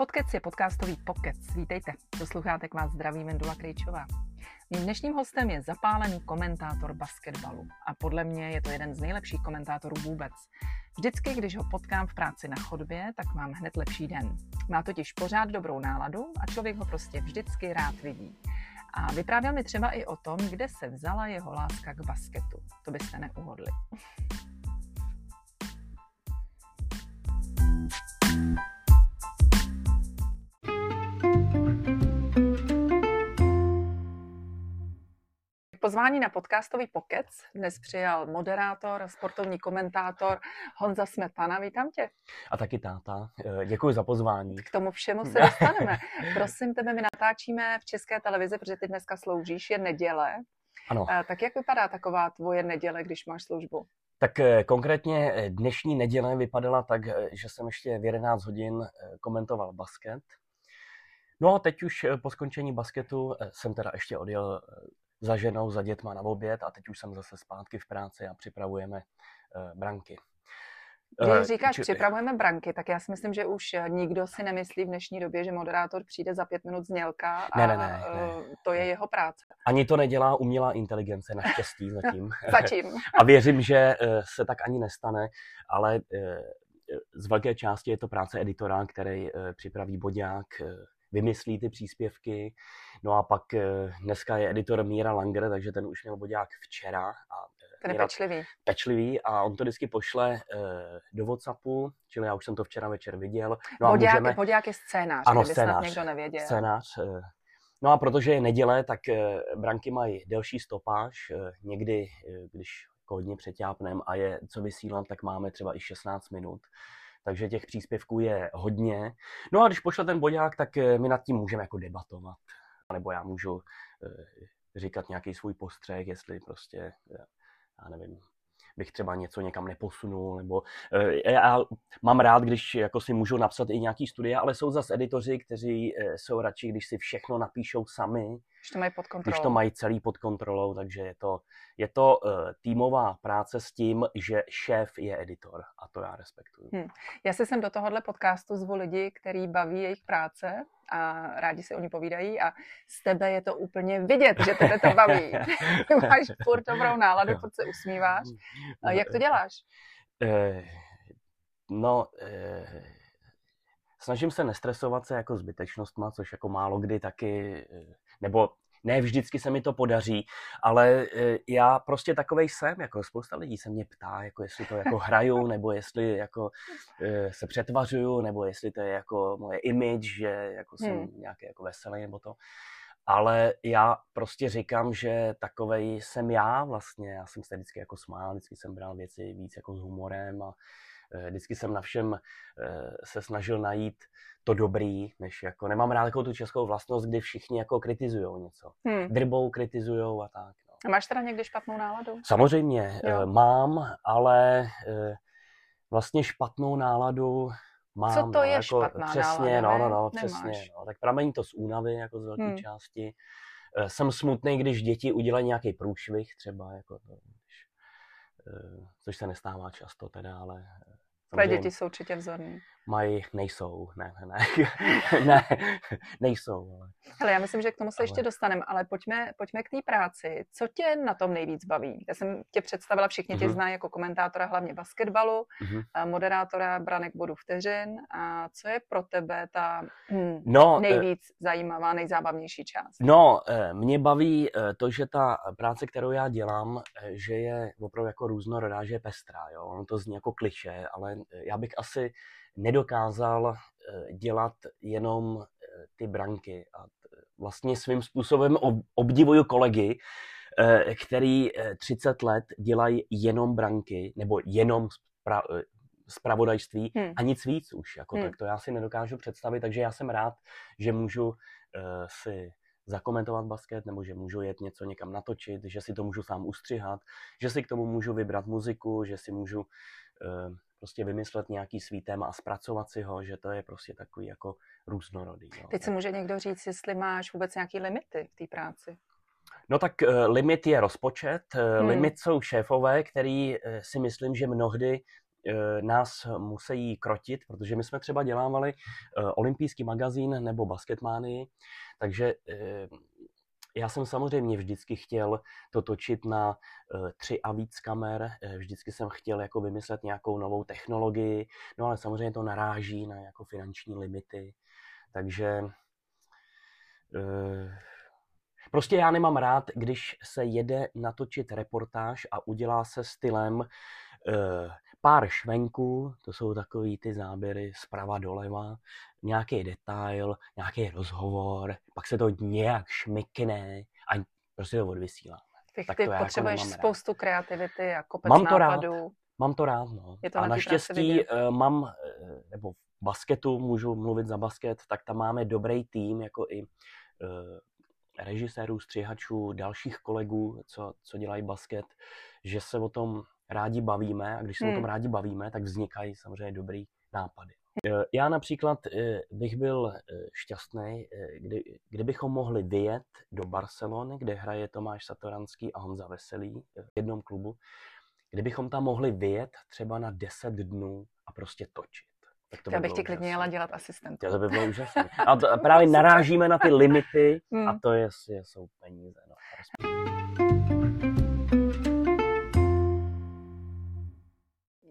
Podcast je podcastový pokec. Vítejte, posloucháte k vás zdraví Mendula Krejčová. Mým dnešním hostem je zapálený komentátor basketbalu a podle mě je to jeden z nejlepších komentátorů vůbec. Vždycky, když ho potkám v práci na chodbě, tak mám hned lepší den. Má totiž pořád dobrou náladu a člověk ho prostě vždycky rád vidí. A vyprávěl mi třeba i o tom, kde se vzala jeho láska k basketu. To byste neuhodli. Pozvání na podcastový pokec dnes přijal moderátor, sportovní komentátor Honza Smetana. Vítám tě. A taky táta. Eh, děkuji za pozvání. K tomu všemu se dostaneme. Prosím tebe, my natáčíme v České televizi, protože ty dneska sloužíš, je neděle. Ano. Eh, tak jak vypadá taková tvoje neděle, když máš službu? Tak eh, konkrétně dnešní neděle vypadala tak, že jsem ještě v 11 hodin komentoval basket. No a teď už po skončení basketu jsem teda ještě odjel za ženou, za dětma na oběd a teď už jsem zase zpátky v práci a připravujeme uh, branky. Když eh, říkáš, či... připravujeme branky, tak já si myslím, že už eh, nikdo si nemyslí v dnešní době, že moderátor přijde za pět minut znělka a ne, ne, ne, ne. to je jeho práce. Ani to nedělá umělá inteligence, naštěstí zatím. zatím. a věřím, že se tak ani nestane, ale z velké části je to práce editora, který připraví bodák, vymyslí ty příspěvky. No a pak eh, dneska je editor Míra Langer, takže ten už měl bodák včera. A eh, ten je pečlivý. Pečlivý a on to vždycky pošle uh, do Whatsappu, čili já už jsem to včera večer viděl. No a bodák, můžeme... bodák je scénář, ano, kdyby scénář, snad někdo nevěděl. Scénář. No a protože je neděle, tak branky mají delší stopáž. Někdy, když jako hodně přeťápnem a je co vysílám, tak máme třeba i 16 minut takže těch příspěvků je hodně. No a když pošle ten bodák, tak eh, my nad tím můžeme jako debatovat. Nebo já můžu eh, říkat nějaký svůj postřeh, jestli prostě, eh, já nevím, bych třeba něco někam neposunul, nebo já mám rád, když jako si můžu napsat i nějaký studie, ale jsou zase editoři, kteří jsou radši, když si všechno napíšou sami, když to mají pod kontrolou. Když to mají celý pod kontrolou, takže je to, je to uh, týmová práce s tím, že šéf je editor a to já respektuju. Hmm. Já si sem do tohohle podcastu zvu lidi, který baví jejich práce a rádi si o ní povídají a z tebe je to úplně vidět, že tebe to baví. Máš furt dobrou náladu, furt se usmíváš. Jak to děláš? Uh, no, uh, snažím se nestresovat se jako zbytečnostma, což jako málo kdy taky nebo ne vždycky se mi to podaří, ale e, já prostě takovej jsem, jako spousta lidí se mě ptá, jako jestli to jako hraju, nebo jestli jako e, se přetvařuju, nebo jestli to je jako moje image, že jako jsem hmm. nějaký jako veselý nebo to. Ale já prostě říkám, že takovej jsem já vlastně, já jsem se vždycky jako smál, vždycky jsem bral věci víc jako s humorem a e, vždycky jsem na všem se snažil najít to dobrý, než jako, nemám rád jako tu českou vlastnost, kdy všichni jako kritizují něco. Hmm. Drbou kritizují a tak. No. A máš teda někdy špatnou náladu? Samozřejmě, jo. Eh, mám, ale eh, vlastně špatnou náladu mám. Co to no, je jako, špatná přesně, nálada? No, no, no, přesně. No. Tak pramení to z únavy, jako z velké hmm. části. Eh, jsem smutný, když děti udělají nějaký průšvih třeba, jako to, když, což se nestává často teda, ale Tvoje děti jsou určitě vzorní. Mají, nejsou, ne, ne, ne, ne nejsou. Ale... Hele, já myslím, že k tomu se ale... ještě dostaneme, ale pojďme, pojďme k té práci. Co tě na tom nejvíc baví? Já jsem tě představila, všichni tě mm-hmm. znají jako komentátora hlavně basketbalu, mm-hmm. moderátora branek bodu vteřin. A co je pro tebe ta hm, no, eh, nejvíc e... zajímavá, nejzábavnější část? No, eh, mě baví eh, to, že ta práce, kterou já dělám, že je opravdu jako různorodá, že je pestrá. Jo? Ono to zní jako kliše, ale já bych asi nedokázal eh, dělat jenom eh, ty branky. A vlastně svým způsobem obdivuju kolegy, eh, který 30 let dělají jenom branky, nebo jenom spra- spravodajství hmm. a nic víc už. Jako, hmm. Tak to já si nedokážu představit, takže já jsem rád, že můžu uh, si zakomentovat basket, nebo že můžu jet něco někam natočit, že si to můžu sám ustřihat, že si k tomu můžu vybrat muziku, že si můžu uh, prostě vymyslet nějaký svý téma a zpracovat si ho, že to je prostě takový jako různorodý. Jo. Teď se může někdo říct, jestli máš vůbec nějaký limity v té práci. No tak uh, limit je rozpočet, uh, hmm. limit jsou šéfové, který uh, si myslím, že mnohdy nás musí krotit, protože my jsme třeba dělávali olympijský magazín nebo basketmány, takže já jsem samozřejmě vždycky chtěl to točit na tři a víc kamer, vždycky jsem chtěl jako vymyslet nějakou novou technologii, no ale samozřejmě to naráží na jako finanční limity, takže Prostě já nemám rád, když se jede natočit reportáž a udělá se stylem pár švenků, to jsou takový ty záběry zprava doleva, nějaký detail, nějaký rozhovor, pak se to nějak šmykne a prostě to odvysíláme. Ty, tak ty to jako potřebuješ jako spoustu kreativity a kopec mám to nápadů. Rád. Mám to rád, no. Je to a naštěstí uh, mám, uh, nebo v basketu, můžu mluvit za basket, tak tam máme dobrý tým, jako i uh, režisérů, střihačů, dalších kolegů, co, co dělají basket, že se o tom rádi bavíme a když se hmm. o tom hmm. rádi bavíme, tak vznikají samozřejmě dobrý nápady. Eh, já například eh, bych byl eh, šťastný, kdy, kdybychom mohli vyjet do Barcelony, kde hraje Tomáš Satoranský a Honza Veselý v jednom klubu, kdybychom tam mohli vyjet třeba na 10 dnů a prostě točit. Tak to by Já bych ti klidně jela dělat asistentku. To by bylo úžasné. A to, právě narážíme na ty limity hmm. a to je, je, jsou peníze. No.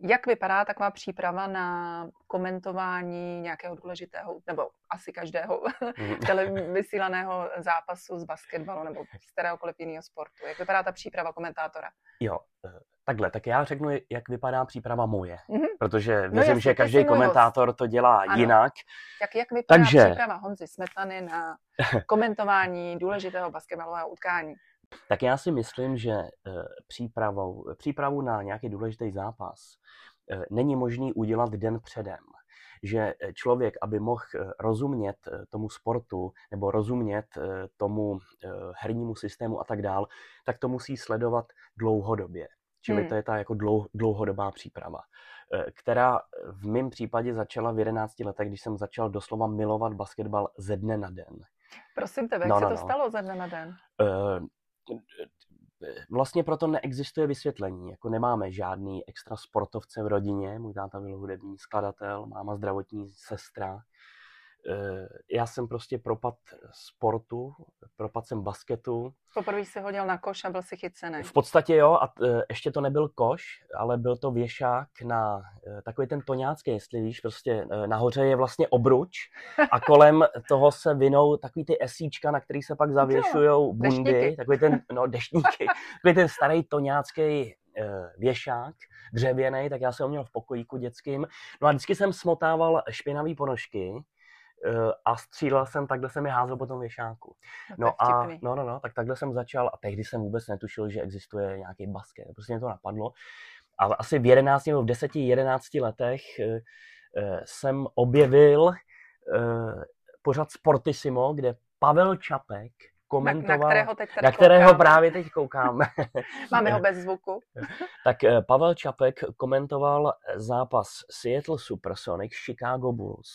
Jak vypadá taková příprava na komentování nějakého důležitého, nebo asi každého hmm. vysílaného zápasu z basketbalu nebo z kteréhokoliv jiného sportu? Jak vypadá ta příprava komentátora? Jo, eh, Takhle, tak já řeknu, jak vypadá příprava moje, mm-hmm. protože no věřím, no že každý komentátor to dělá ano. jinak. Jak, jak vypadá Takže... příprava Honzy Smetany na komentování důležitého basketbalového utkání? Tak já si myslím, že eh, přípravou, přípravu na nějaký důležitý zápas eh, není možný udělat den předem že člověk, aby mohl eh, rozumět tomu sportu nebo rozumět tomu hernímu systému a tak dál, tak to musí sledovat dlouhodobě. Čili hmm. to je ta jako dlou, dlouhodobá příprava, eh, která v mém případě začala v 11 letech, když jsem začal doslova milovat basketbal ze dne na den. Prosím tebe, jak no, se no, to no. stalo ze dne na den? Uh, vlastně proto neexistuje vysvětlení. Jako nemáme žádný extra sportovce v rodině. Můj táta byl hudební skladatel, máma zdravotní sestra. Eh, já jsem prostě propad sportu, propad jsem basketu. Poprvé jsi hodil na koš a byl si chycený. V podstatě jo, a eh, ještě to nebyl koš, ale byl to věšák na eh, takový ten toňácký, jestli víš, prostě nahoře je vlastně obruč a kolem toho se vinou takový ty esíčka, na který se pak zavěšují bundy, deštníky. takový ten, no deštníky, takový ten starý toňácký věšák, dřevěný, tak já jsem ho měl v pokojíku dětským. No a vždycky jsem smotával špinavý ponožky, a střílel jsem, takhle jsem je házel po tom věšáku. No, no a no, no, no, tak takhle jsem začal a tehdy jsem vůbec netušil, že existuje nějaký basket. Prostě mě to napadlo. A asi v 11 nebo v 10, 11 letech uh, jsem objevil pořad Sportissimo, kde Pavel Čapek komentoval, na, na kterého, teď na kterého právě teď koukáme. Máme ho bez zvuku. tak Pavel Čapek komentoval zápas Seattle Supersonics Chicago Bulls.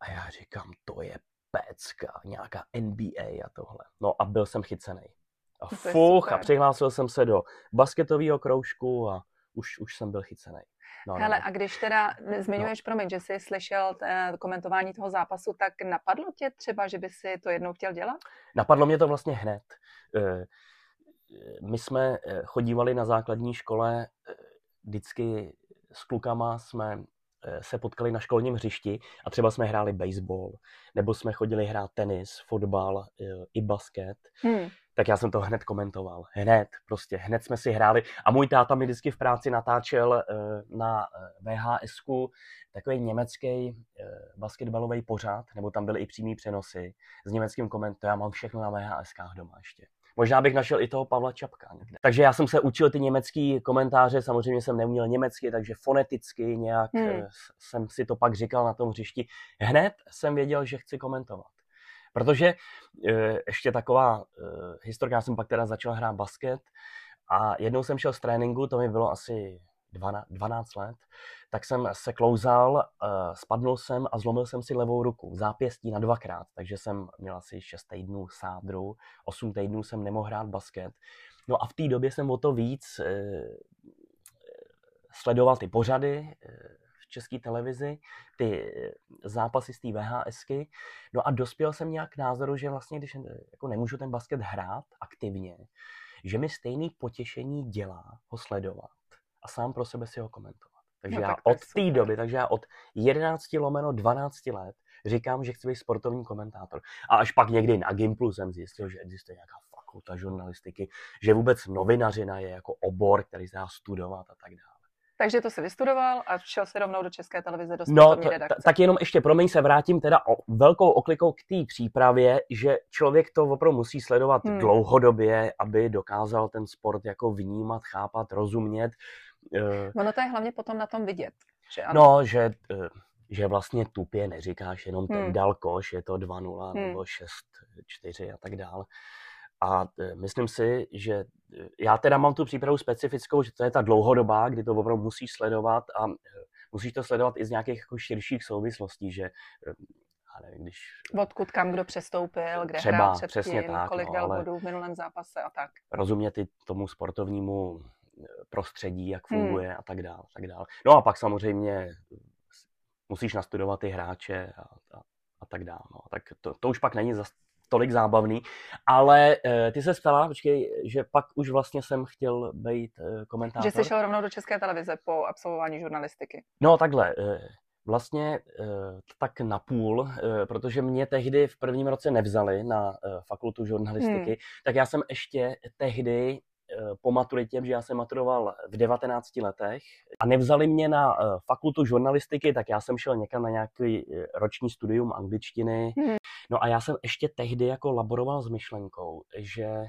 A já říkám, to je pecka, nějaká NBA a tohle. No a byl jsem chycený. A fuch, a přihlásil jsem se do basketového kroužku a už, už jsem byl chycený. No, no Hele, no. a když teda zmiňuješ, no. promiň, že jsi slyšel t- komentování toho zápasu, tak napadlo tě třeba, že by si to jednou chtěl dělat? Napadlo mě to vlastně hned. Eh, my jsme eh, chodívali na základní škole, eh, vždycky s klukama jsme Eh, se potkali na školním hřišti a třeba jsme hráli baseball, nebo jsme chodili hrát tenis, fotbal eh, i basket, hmm. tak já jsem to hned komentoval. Hned, prostě hned jsme si hráli. A můj táta mi vždycky v práci natáčel eh, na vhs takový německý basketbalový pořád, nebo tam byly i přímý přenosy s německým komentem. Já mám všechno na VHS doma ještě. Možná bych našel i toho Pavla Čapka. Někde. Takže já jsem se učil ty německý komentáře, samozřejmě jsem neuměl německy, takže foneticky nějak hmm. Eh, jsem si to pak říkal na tom hřišti. Hned jsem věděl, že chci komentovat. Protože e, ještě taková e, historka, já jsem pak teda začal hrát basket a jednou jsem šel z tréninku, to mi bylo asi 12 let, tak jsem se klouzal, eh, spadnul jsem a zlomil jsem si levou ruku, zápěstí na dvakrát, takže jsem měl asi 6 týdnů sádru, 8 týdnů jsem nemohl hrát basket. No a v té době jsem o to víc eh, sledoval ty pořady v české televizi, ty zápasy z té VHSky. No a dospěl jsem nějak k názoru, že vlastně, když jako nemůžu ten basket hrát aktivně, že mi stejný potěšení dělá ho sledovat a sám pro sebe si ho komentovat. Takže no, já od té doby, takže já od 11 lomeno 12 let říkám, že chci být sportovní komentátor. A až pak někdy na Gimplu jsem zjistil, že existuje nějaká fakulta žurnalistiky, že vůbec novinařina je jako obor, který se dá studovat a tak dále. Takže to si vystudoval a šel si rovnou do České televize do no, t- redakce. tak jenom ještě, promiň, se vrátím teda o velkou oklikou k té přípravě, že člověk to opravdu musí sledovat hmm. dlouhodobě, aby dokázal ten sport jako vnímat, chápat, rozumět. Eh, ono to je hlavně potom na tom vidět. Že ano. No, že, eh, že vlastně tupě neříkáš jenom ten hmm. dal koš, je to 2-0 hmm. nebo 6-4 a tak dále. A e, myslím si, že já teda mám tu přípravu specifickou, že to je ta dlouhodobá, kdy to opravdu musíš sledovat a musíš to sledovat i z nějakých jako širších souvislostí, že já nevím, když... Odkud kam kdo přestoupil, kde třeba, hrál předtím, přesně tak, kolik no, dal bodů v minulém zápase a tak. Rozumět i tomu sportovnímu prostředí, jak hmm. funguje hmm. a tak dále, tak dále. No a pak samozřejmě musíš nastudovat ty hráče a, a, a tak dále. No. Tak to, to už pak není zas tolik zábavný, ale uh, ty se ptala, počkej, že pak už vlastně jsem chtěl být uh, komentátor. Že jsi šel rovnou do České televize po absolvování žurnalistiky. No takhle, uh, vlastně tak na půl, uh, protože mě tehdy v prvním roce nevzali na fakultu žurnalistiky, hmm. tak já jsem ještě tehdy po maturitě, že já jsem maturoval v 19 letech a nevzali mě na fakultu žurnalistiky, tak já jsem šel někam na nějaký roční studium angličtiny. Hmm. No a já jsem ještě tehdy jako laboroval s myšlenkou, že,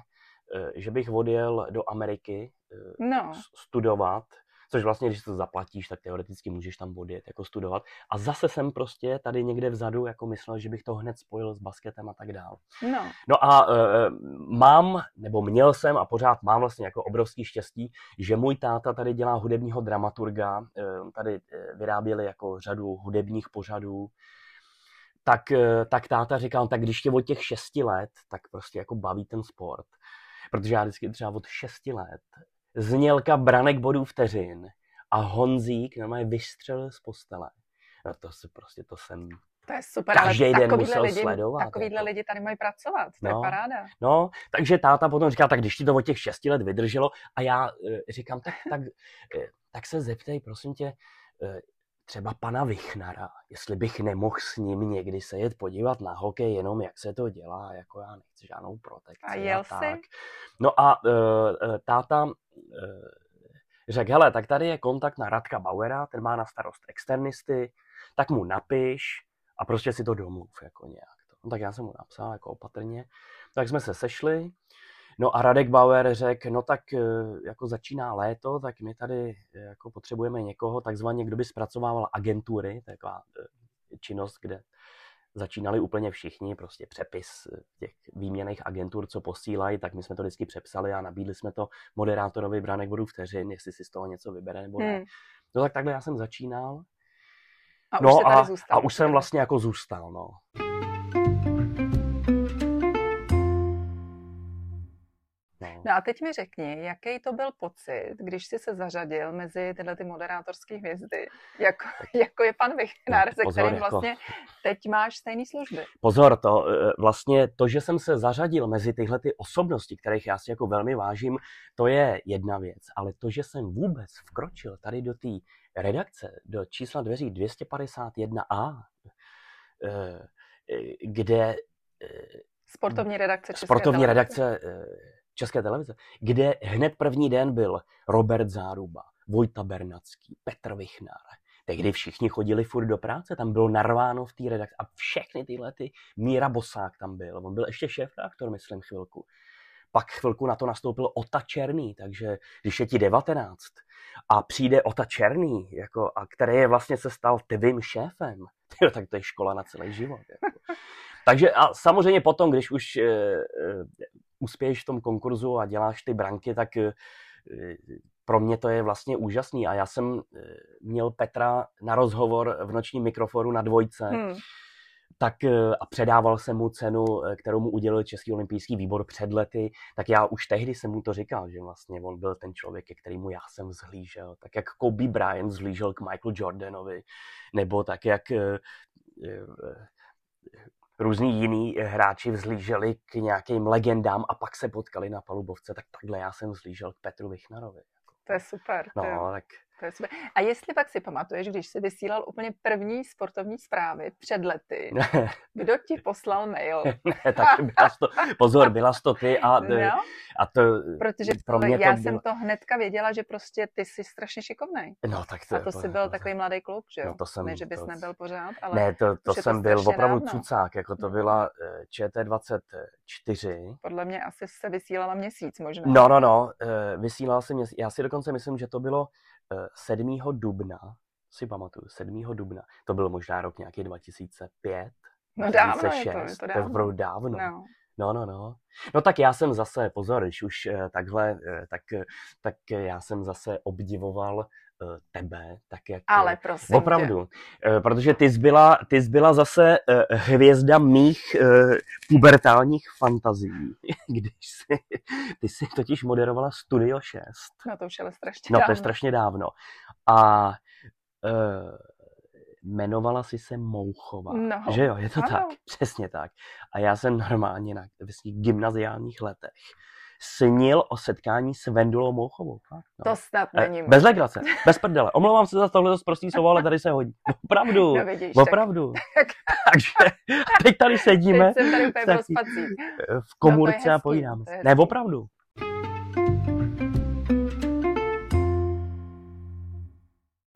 eh, že bych odjel do Ameriky eh, no. studovat, což vlastně, když to zaplatíš, tak teoreticky můžeš tam odjet jako studovat. A zase jsem prostě tady někde vzadu jako myslel, že bych to hned spojil s basketem a tak dál. No. no a uh, mám, nebo měl jsem a pořád mám vlastně jako obrovský štěstí, že můj táta tady dělá hudebního dramaturga, uh, tady vyráběli jako řadu hudebních pořadů, tak, eh, tak táta říkal, tak když tě od těch šesti let, tak prostě jako baví ten sport. Protože já vždycky třeba od šesti let znělka branek bodů vteřin a Honzík normálně vystřelil z postele. No to se prostě, to jsem to je super, Každý ale den musel lidi, sledovat. Takovýhle jako. lidi tady mají pracovat, to no, je paráda. No, takže táta potom říká, tak když ti to od těch šesti let vydrželo, a já eh, říkám, tak, tak, eh, tak se zeptej, prosím tě, třeba pana Vichnara, jestli bych nemohl s ním někdy se jet podívat na hokej, jenom jak se to dělá, jako já nechci žádnou protekci. A jel a tak. No a uh, táta řekl, hele, tak tady je kontakt na Radka Bauera, ten má na starost externisty, tak mu napiš a prostě si to domluv jako nějak. No, tak já jsem mu napsal jako opatrně. Tak jsme se sešli, No a Radek Bauer řekl, no tak eh, jako začíná léto, tak my tady eh, jako potřebujeme někoho, takzvaně, kdo by zpracovával agentury, to taková eh, činnost, kde začínali úplně všichni, prostě přepis těch výměných agentur, co posílají, tak my jsme to vždycky přepsali a nabídli jsme to moderátorovi Branek vodu vteřin, jestli si z toho něco vybere nebo ne. Hmm. No tak takhle já jsem začínal. A no už a, zůstal, a už jsem vlastně jako zůstal, no. No a teď mi řekni, jaký to byl pocit, když jsi se zařadil mezi tyhle ty moderátorské hvězdy, jako, jako je pan Vichnár, se Pozor, kterým jako... vlastně teď máš stejné služby. Pozor, to e, vlastně to, že jsem se zařadil mezi tyhle ty osobnosti, kterých já si jako velmi vážím, to je jedna věc, ale to, že jsem vůbec vkročil tady do té redakce, do čísla dveří 251a, e, e, kde Sportovní redakce České Sportovní redakce České televize, kde hned první den byl Robert Záruba, Vojta Bernacký, Petr Vichnár. Tehdy všichni chodili furt do práce, tam bylo narváno v té redakci a všechny tyhle ty, Míra Bosák tam byl, on byl ještě šéf reaktor, myslím, chvilku. Pak chvilku na to nastoupil Ota Černý, takže když je ti 19 a přijde Ota Černý, jako, a který je vlastně se stal tvým šéfem, tak to je škola na celý život. Jako. Takže a samozřejmě potom, když už e, uspěješ v tom konkurzu a děláš ty branky, tak e, pro mě to je vlastně úžasný. A já jsem měl Petra na rozhovor v nočním mikrofonu na dvojce. Hmm. tak a předával jsem mu cenu, kterou mu udělil Český olympijský výbor před lety, tak já už tehdy jsem mu to říkal, že vlastně on byl ten člověk, ke kterému já jsem zhlížel. Tak jak Kobe Bryant zhlížel k Michaelu Jordanovi, nebo tak jak různí jiní hráči vzlíželi k nějakým legendám a pak se potkali na palubovce, tak takhle já jsem vzlížel k Petru Vichnarovi. To je super. No, tak to je super. A jestli pak si pamatuješ, když jsi vysílal úplně první sportovní zprávy před lety, kdo ti poslal mail? ne, tak byla to, pozor, byla to ty a, no, a to Protože pro mě já to jsem to hnedka věděla, že prostě ty jsi strašně šikovný. No, tak to, a to jsi byl to, takový mladý kluk, že jo? No, to jsem, ne, že bys to, nebyl pořád, ale Ne, to, to jsem byl opravdu dávno. cucák, jako to byla eh, ČT24. Podle mě asi se vysílala měsíc možná. No, no, no, eh, vysílal jsem měsíc. Já si dokonce myslím, že to bylo 7. Eh, dubna, si pamatuju, 7. dubna, to byl možná rok nějaký 2005, No dávno je to, je to dávno. To je dávno. No. No, no, no. No tak já jsem zase, pozor, když už eh, takhle, eh, tak, tak já jsem zase obdivoval tebe, tak jak... Ale prosím Opravdu, tě. protože ty jsi, byla, ty jsi byla zase hvězda mých pubertálních fantazí, když jsi, ty jsi totiž moderovala Studio 6. No to už je strašně No dávno. to je strašně dávno. A uh, jmenovala si se Mouchová. No, že jo, je to ano. tak, přesně tak. A já jsem normálně na svých gymnaziálních letech snil o setkání s Vendulou Mouchovou. No. To snad není Bez legrace, bez prdele. Omlouvám se za tohle prostý slovo, ale tady se hodí. Opravdu, no vidíš, opravdu. Tak... Takže teď tady sedíme teď tady taky, v komůrce no, a povídáme. Ne, opravdu.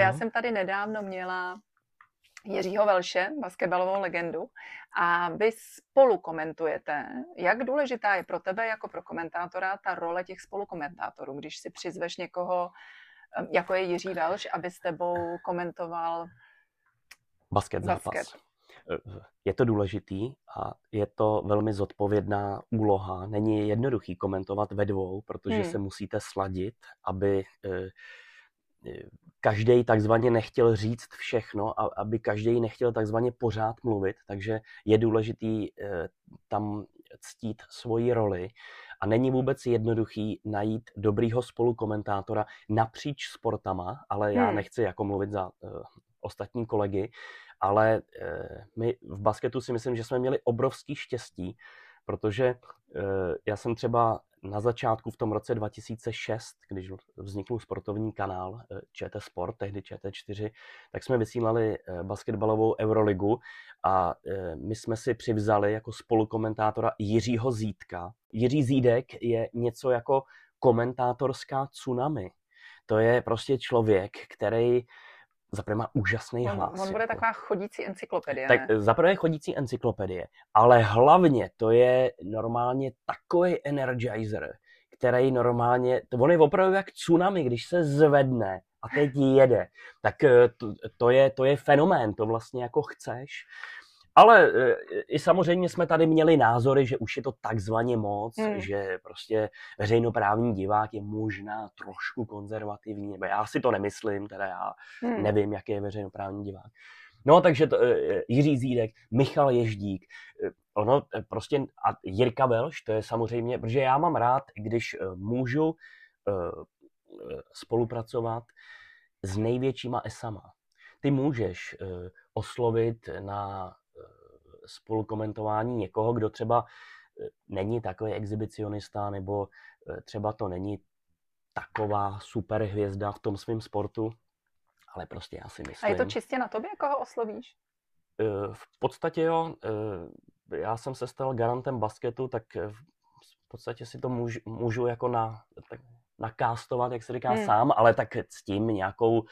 Já jsem tady nedávno měla Jiřího Velše, basketbalovou legendu, a vy spolu komentujete. Jak důležitá je pro tebe jako pro komentátora ta role těch spolukomentátorů, když si přizveš někoho, jako je Jiří Velš, aby s tebou komentoval basket, basket. zápas. Je to důležitý a je to velmi zodpovědná úloha. Není jednoduchý komentovat ve dvou, protože hmm. se musíte sladit, aby eh, každý takzvaně nechtěl říct všechno a aby každý nechtěl takzvaně pořád mluvit, takže je důležitý eh, tam ctít svoji roli a není vůbec jednoduchý najít dobrýho spolukomentátora napříč sportama, ale já hmm. nechci jako mluvit za uh, ostatní kolegy, ale uh, my v basketu si myslím, že jsme měli obrovský štěstí, protože uh, já jsem třeba na začátku v tom roce 2006, když vznikl sportovní kanál eh, ČT Sport, tehdy ČT4, tak jsme vysílali eh, basketbalovou Euroligu a eh, my jsme si přivzali jako spolukomentátora Jiřího Zítka. Jiří Zídek je něco jako komentátorská tsunami. To je prostě člověk, který zaprvé má úžasný on, hlas. On bude jako. taková chodící encyklopedie. Tak ne? zaprvé chodící encyklopedie, ale hlavně to je normálně takový energizer, který normálně, to on je opravdu jak tsunami, když se zvedne a teď jede, tak eh, to, to, je, to je fenomén, to vlastně jako chceš. Ale e, i samozřejmě jsme tady měli názory, že už je to takzvaně moc, hmm. že prostě veřejnoprávní divák je možná trošku konzervativní, nebo já si to nemyslím, teda já hmm. nevím, jaký je veřejnoprávní divák. No, takže to, e, Jiří Zídek, Michal Ježdík, e, ono prostě a Jirka Velš, to je samozřejmě, protože já mám rád, když můžu spolupracovat s největšíma esama. Ty můžeš oslovit na spolukomentování někoho, kdo třeba eh, není takový exhibicionista nebo eh, třeba to není taková super hvězda v tom svém sportu, ale prostě já si myslím... A je to čistě na tobě, koho oslovíš? Eh, v podstatě jo. Já jsem se stal garantem basketu, tak v podstatě si to můžu, můžu jako na, tak nakástovat, jak se říká hmm. sám, ale tak s tím nějakou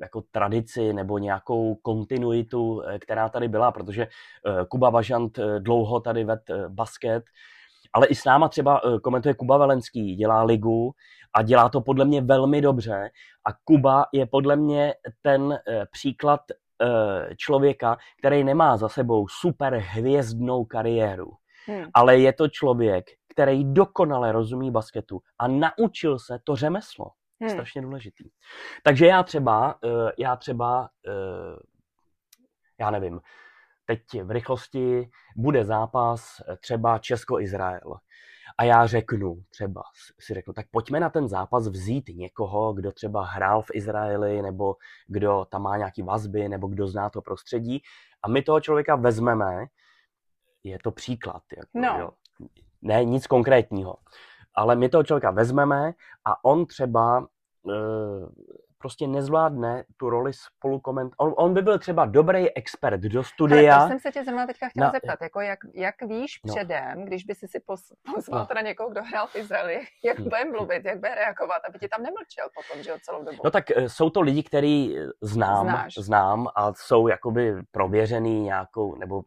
jako tradici nebo nějakou kontinuitu, eh, která tady byla, protože eh, Kuba Važant dlouho tady ved basket, ale i s náma třeba komentuje Kuba Velenský, dělá ligu a dělá to podle mě velmi dobře a Kuba je podle mě ten příklad člověka, který nemá za sebou super hvězdnou kariéru, hmm. ale je to člověk, který dokonale rozumí basketu a naučil se to řemeslo. Hmm. Strašně důležitý. Takže já třeba, eh, já třeba, eh, já nevím, teď v rychlosti bude zápas eh, třeba Česko-Izrael. A já řeknu, třeba si řeknu, tak pojďme na ten zápas vzít někoho, kdo třeba hrál v Izraeli, nebo kdo tam má nějaký vazby, nebo kdo zná to prostředí. A my toho člověka vezmeme, je to příklad. Jako, No. jo. Ne, nic konkrétního. Ale my toho člověka vezmeme a on třeba e, prostě nezvládne tu roli spolukoment. On, on by byl třeba dobrý expert do Ale studia. to jsem se tě zrovna teďka chtěla Na- zeptat, jako jak, jak víš No. předem, když by si si pos- pozval No. teda někoho, kdo hrál v Izraeli, jak Hm. bude mluvit, jak bude reagovat, aby ti tam nemlčel potom, že jo, celou dobu. No tak e, jsou to lidi, který znám, Znáš. znám a jsou jakoby prověřený nějakou, nebo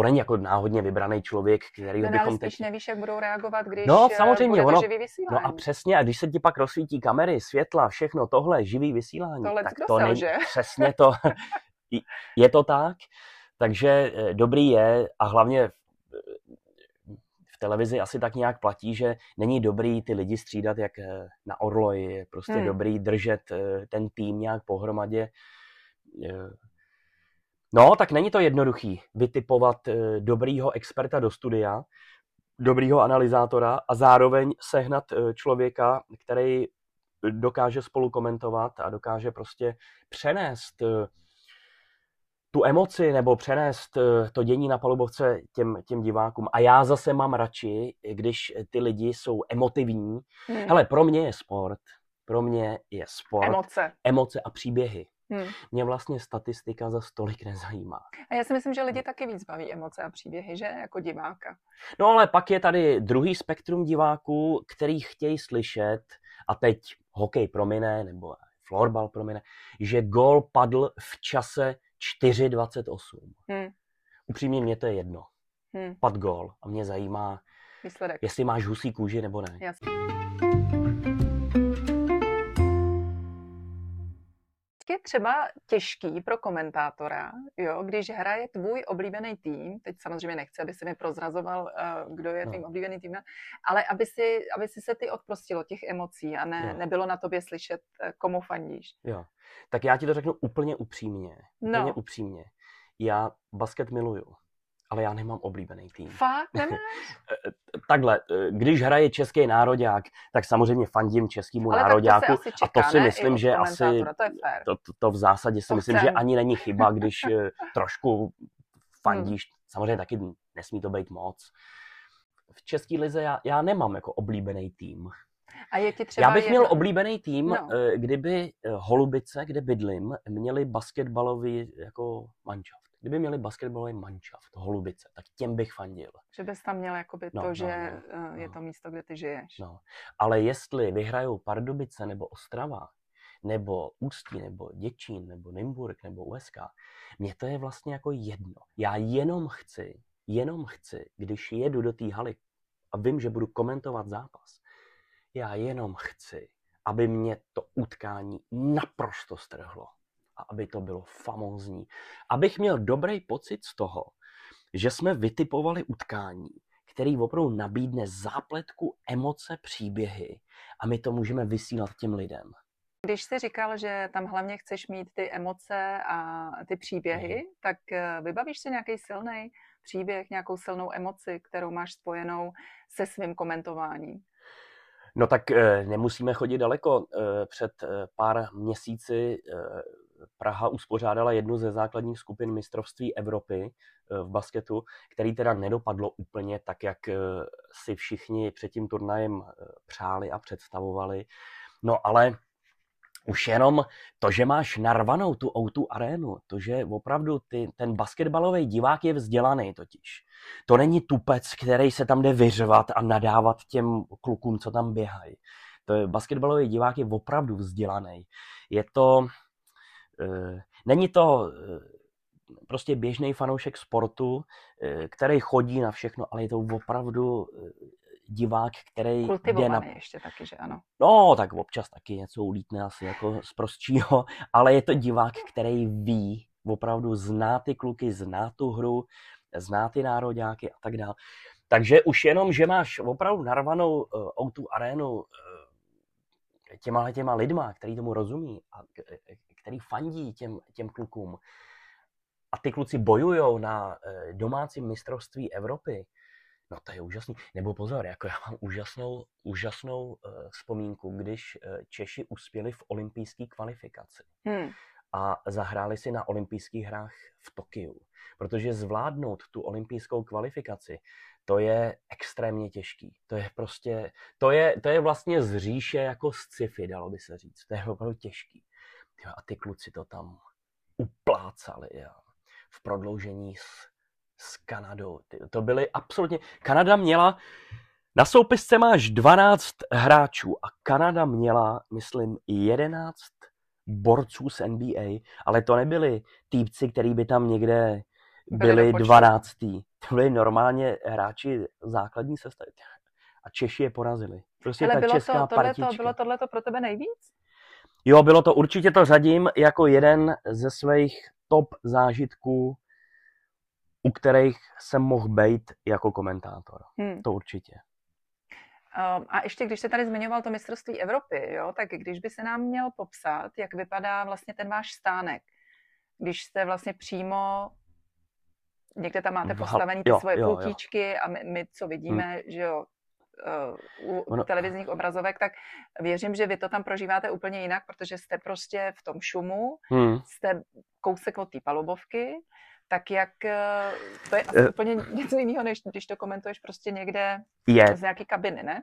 to není jako náhodně vybraný člověk, který No, bychom teď... nevíš, jak budou reagovat, když No, eh, samozřejmě, ono- živý vysílání. No a přesně, a když se ti pak rozsvítí kamery, světla, všechno tohle, živý vysílání, Tohle tak to není přesně to. je to tak, takže eh, dobrý je a hlavně v- v televizi asi tak nějak platí, že není dobrý ty lidi střídat jak eh, na orloji, je prostě Hmm. dobrý držet eh, ten tým nějak pohromadě. No, tak není to jednoduchý vytipovat eh, dobrýho experta do studia, dobrýho analyzátora a zároveň sehnat eh, člověka, který dokáže spolu komentovat a dokáže prostě přenést eh, tu emoci nebo přenést to dění na palubovce těm, těm divákům. A já zase mám radši, když ty lidi jsou emotivní. Hm. Hele, pro mě je sport, pro mě je sport, Emoce. emoce a příběhy. Hm. Mě vlastně statistika za stolik nezajímá. A já si myslím, že lidi taky víc baví emoce a příběhy, že? Jako diváka. No ale pak je tady druhý spektrum diváků, který chtějí slyšet, a teď hokej promine, nebo florbal promine, že gól padl v čase 4.28. Hm. Upřímně mě to je jedno. Hm. Pad gól a mě zajímá, Výsledek. jestli máš husí kůži nebo ne. Jasně. Je třeba těžký pro komentátora, jo, když hraje tvůj oblíbený tým, teď samozřejmě nechci, aby si mi prozrazoval, eh, kdo je No. tvým oblíbený tým, ale aby si, aby si se ty odprostilo těch emocí a ne, No. nebylo na tobě slyšet, eh, komu fandíš. Jo. Tak já ti to řeknu úplně upřímně. Úplně No. upřímně. Já basket miluju, ale já nemám oblíbený tým. Fakt nemáš? Takhle, eh, když hraje český nároďák, tak samozřejmě fandím českému Ale tak to nároďáku. čeká, a to si ne? myslím, že asi To je to, to, to v zásadě si To myslím, že chcem. ani není chyba, když eh, trošku Hmm. fandíš. Samozřejmě taky nesmí to být moc. V české lize já, já nemám jako oblíbený tým. A je ti třeba Já bych měl jedno- oblíbený tým, No. eh, kdyby eh, Holubice, kde bydlím, měli basketbalový jako manšaft. Kdyby měli basketbalový manšaft, Holubice, tak těm bych fandil. Že bys tam měl jakoby No, to, no, že no, eh, je no. to místo, kde ty žiješ. No. Ale jestli vyhrajou Pardubice nebo Ostrava, nebo Ústí, nebo Děčín, nebo Nymburk, nebo USK, mně to je vlastně jako jedno. Já jenom chci, jenom chci, když jedu do té haly a vím, že budu komentovat zápas, já jenom chci, aby mě to utkání naprosto strhlo. A aby to bylo famózní. Abych měl dobrý pocit z toho, že jsme vytipovali utkání, který opravdu nabídne zápletku, emoce, příběhy a my to můžeme vysílat těm lidem. Když jsi říkal, že tam hlavně chceš mít ty emoce a ty příběhy, Mhm. tak eh, vybavíš si nějaký silný příběh, nějakou silnou emoci, kterou máš spojenou se svým komentováním? No tak eh, nemusíme chodit daleko. Eh, Před pár měsíci Praha uspořádala jednu ze základních skupin mistrovství Evropy eh, v basketu, který teda nedopadlo úplně tak, jak eh, si všichni před tím turnajem eh, přáli a představovali. No ale už jenom to, že máš narvanou tu O2 arénu, to, že opravdu ty, ten basketbalový divák je vzdělaný totiž. To není tupec, který se tam jde vyřvat a nadávat těm klukům, co tam běhají. To je, basketbalový divák je opravdu vzdělaný. Je to, není to e, prostě běžný fanoušek sportu, e, který chodí na všechno, ale je to opravdu divák, který jde na ještě taky, že ano. No, tak občas taky něco ulítne asi jako z prostšího, ale je to divák, který ví, opravdu zná ty kluky, zná tu hru, zná ty nároďáky a tak dále. Takže už jenom, že máš opravdu narvanou uh, O2 arénu uh, těma těma lidma, který tomu rozumí a který fandí těm, těm klukům, a ty kluci bojujou na eh, domácím mistrovství Evropy, no to je úžasný. Nebo pozor, jako já mám úžasnou, úžasnou uh, vzpomínku, když uh, Češi uspěli v olympijské kvalifikaci. Hmm. A zahráli si na olympijských hrách v Tokiu. Protože zvládnout tu olympijskou kvalifikaci, to je extrémně těžký. To je prostě, to je, to je vlastně z říše jako z sci-fi, dalo by se říct. To je opravdu těžký. A ty kluci to tam uplácali. Já v prodloužení s, s Kanadou. To byly absolutně... Kanada měla... Na soupisce máš 12 hráčů a Kanada měla, myslím, 11 borců z NBA, ale to nebyli týpci, který by tam někde byli 12. To byli normálně hráči základní sestavy. A Češi je porazili. Prostě Ale ta bylo česká to, tohleto, bylo tohleto pro tebe nejvíc? Jo, bylo to, určitě to řadím jako jeden ze svých top zážitků, u kterých jsem mohl být jako komentátor. Hmm. To určitě. Um, a ještě, když se tady zmiňoval to mistrovství Evropy, jo, tak když by se nám měl popsat, jak vypadá vlastně ten váš stánek, když jste vlastně přímo, někde tam máte postavený ty jo, svoje jo, pultíčky jo. a my, my, co vidíme, hmm. že jo, u ono... televizních obrazovek, tak věřím, že vy to tam prožíváte úplně jinak, protože jste prostě v tom šumu, hmm. jste kousek od té palubovky, tak jak eh, to je asi uh, úplně něco jiného, než když to komentuješ prostě někde je. z nějaké kabiny, ne?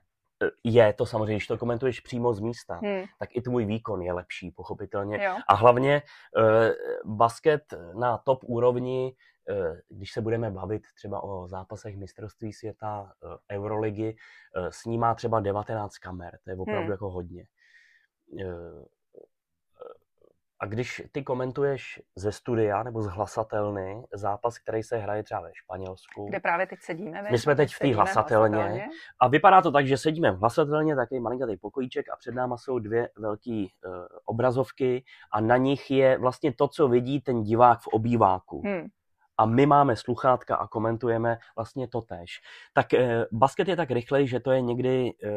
Je to samozřejmě, když to komentuješ přímo z místa, hmm. tak i tvůj výkon je lepší, pochopitelně. Jo. A hlavně uh, basket na top úrovni Eh, když se budeme bavit třeba o zápasech mistrovství světa, eh, Euroligy, eh, s ním má třeba 19 kamer, to je opravdu hmm. jako hodně. A když ty komentuješ ze studia nebo z hlasatelny zápas, který se hraje třeba ve Španělsku. Kde právě teď sedíme. My jsme teď v té hlasatelně, hlasatelně. A vypadá to tak, že sedíme v hlasatelně, takový malinkatý pokojíček a před náma jsou dvě velké uh, obrazovky a na nich je vlastně to, co vidí ten divák v obýváku. Hmm a my máme sluchátka a komentujeme vlastně to tež. Tak eh, basket je tak rychlej, že to je někdy eh,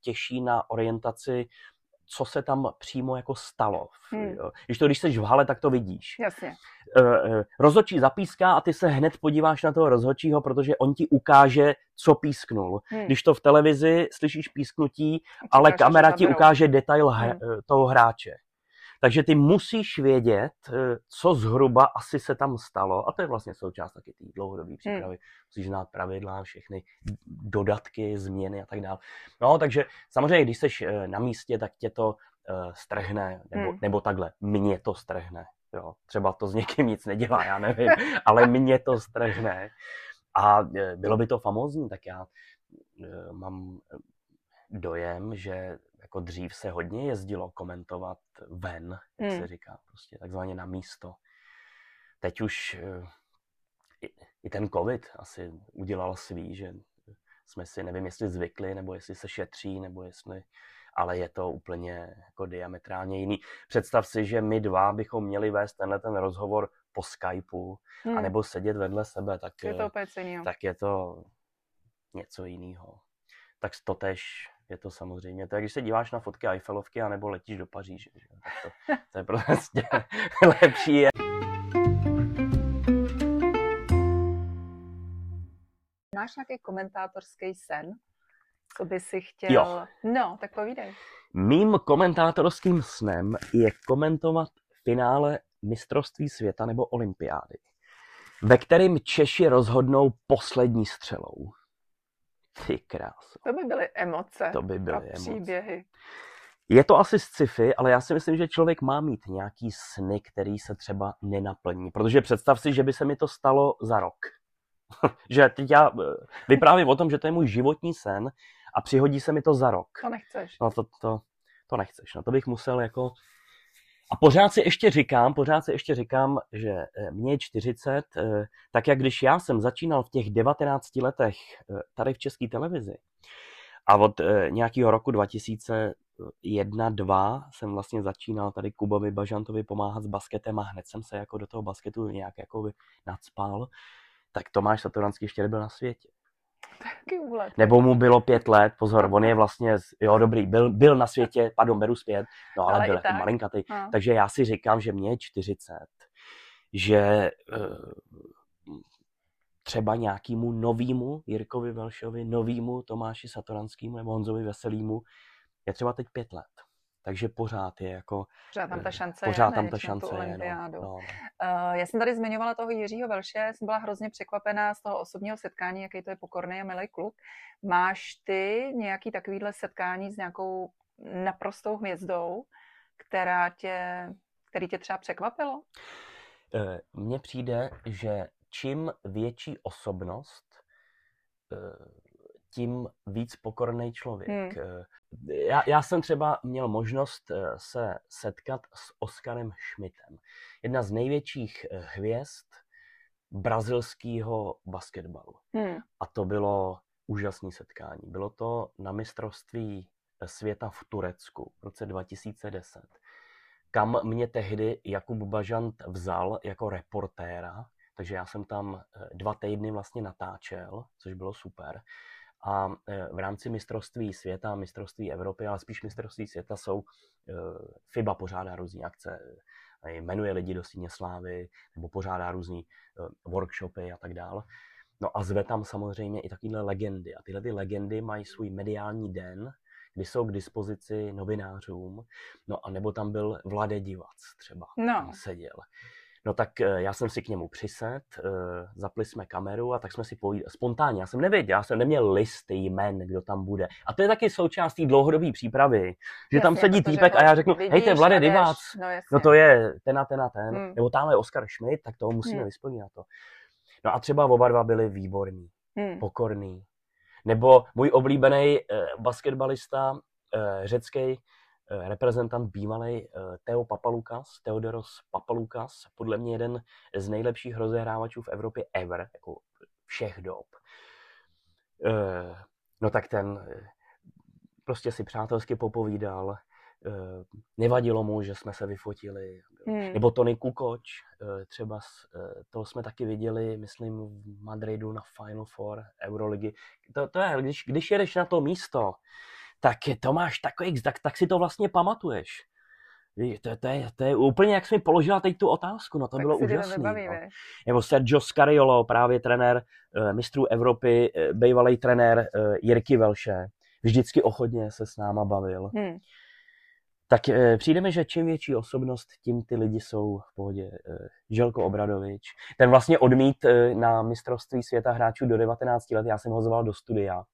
těžší na orientaci co se tam přímo jako stalo. Hmm. Když to, když jsi v hale, tak to vidíš. Jasně. Uh, rozhodčí zapíská a ty se hned podíváš na toho rozhodčího, protože on ti ukáže, co písknul. Hmm. Když to v televizi slyšíš písknutí, ale kamera ti ukáže detail hmm. toho hráče. Takže ty musíš vědět, eh, co zhruba asi se tam stalo, a to je vlastně součást taky té dlouhodobé hmm. přípravy. Hmm. Musíš znát pravidla, všechny dodatky, změny a tak dále. No, takže samozřejmě, když jsi eh, na místě, tak tě to uh, strhne, nebo, hmm. nebo takhle, mě to strhne. Jo. Třeba to s někým nic nedělá, já nevím, ale mě to strhne. A bylo by to famózní, tak já mám dojem, že jako dřív se hodně jezdilo komentovat ven, jak hmm. se říká, prostě takzvaně na místo. Teď už eh, i, i ten covid asi udělal svý, že jsme si, nevím, jestli zvykli, nebo jestli se šetří, nebo jestli, ale je to úplně jako diametrálně jiný. Představ si, že my dva bychom měli vést tenhle ten rozhovor po Skypeu, hmm. anebo sedět vedle sebe, tak je to, tak je to něco jiného. Tak to tež je to samozřejmě. To je, když se díváš na fotky Eiffelovky anebo letíš do Paříže. Že? Tak to, to je prostě lepší. Je. Máš nějaký komentátorský sen? Co by si chtěl? Jo. No, tak povídej. Mým komentátorským snem je komentovat finále mistrovství světa nebo olympiády, ve kterým Češi rozhodnou poslední střelou. Ty krásu. To by byly emoce. To by byly a emoce. příběhy. Je to asi sci-fi, ale já si myslím, že člověk má mít nějaký sny, který se třeba nenaplní. Protože představ si, že by se mi to stalo za rok. že teď já eh, vyprávím o tom, že to je můj životní sen a přihodí se mi to za rok. To nechceš. No to, to, to nechceš. No to bych musel jako a pořád si ještě říkám, pořád si ještě říkám, že eh, mě je 40, eh, tak jak když já jsem začínal v těch 19 letech eh, tady v české televizi a od nějakého roku 2001 2 jsem vlastně začínal tady Kubovi Bažantovi pomáhat s basketem a hned jsem se jako do toho basketu nějak jako nadspal, tak Tomáš Satoranský ještě nebyl na světě. Taky úlet. Nebo mu bylo pět let, pozor, on je vlastně, jo dobrý, byl, byl na světě, pardon, beru zpět, no ale, ale byl jako malinkatý. No. Takže já si říkám, že mě je 40. že třeba nějakému novému Jirkovi Velšovi, novému Tomáši Satoranskému nebo Honzovi Veselýmu je třeba teď pět let. Takže pořád je jako... Pořád tam ta šance pořád je, tam ta šance je, no, no. Uh, já jsem tady zmiňovala toho Jiřího Velše, jsem byla hrozně překvapená z toho osobního setkání, jaký to je pokorný a milý kluk. Máš ty nějaký takovýhle setkání s nějakou naprostou hvězdou, která tě, který tě třeba překvapilo? Eh, mně přijde, že čím větší osobnost, eh, tím víc pokorný člověk. Hmm. Eh, já, já jsem třeba měl možnost se setkat s Oskarem Schmidtem. Jedna z největších hvězd brazilského basketbalu. Hmm. A to bylo úžasné setkání. Bylo to na mistrovství světa v Turecku v roce 2010 kam mě tehdy Jakub Bažant vzal jako reportéra, takže já jsem tam eh, dva týdny vlastně natáčel, což bylo super. A eh, v rámci mistrovství světa, mistrovství Evropy, ale spíš mistrovství světa jsou eh, FIBA pořádá různé akce, jmenuje lidi do síně slávy, nebo pořádá různé workshopy a tak dále. No a zve tam samozřejmě i takovéhle legendy. A tyhle ty legendy mají svůj mediální den, kdy jsou k dispozici novinářům, no a nebo tam byl Vlade Divac třeba, no. seděl. No tak eh, já jsem si k němu přised, eh, zapli jsme kameru a tak jsme si povídali. Spontánně, já jsem nevěděl, já jsem neměl list jmen, kdo tam bude. A to je taky součástí dlouhodobé přípravy, že jasně, tam sedí týpek a já řeknu, hej, to je Vlade Divac, no, no to je ten a ten a ten, hmm. nebo tamhle je Oskar Schmidt, tak toho musíme hmm. vyspomínat to. No a třeba oba dva byli výborní, hmm. pokorní, nebo můj oblíbený eh, basketbalista, eh, řecký reprezentant bývalý Teo Papalukas, Theodoros Papalukas, podle mě jeden z nejlepších rozehrávačů v Evropě ever, jako všech dob. No tak ten prostě si přátelsky popovídal, Eh, nevadilo mu, že jsme se vyfotili. Hmm. Nebo Tony Kukoč, eh, třeba eh, to jsme taky viděli, myslím, v Madridu na Final Four Euroligy. To, to je, když, když jedeš na to místo, tak to máš takový, tak, tak si to vlastně pamatuješ. To, to, je, to je úplně, jak jsi mi položila teď tu otázku, no to tak bylo úžasné. No. Nebo Sergio Scariolo, právě trenér mistrů Evropy, bývalý trenér Jirky Velše, vždycky ochotně se s náma bavil. Hmm tak přijde mi, že čím větší osobnost, tím ty lidi jsou v pohodě. Želko Obradovič, ten vlastně odmít na mistrovství světa hráčů do 19 let, já jsem ho zval do studia.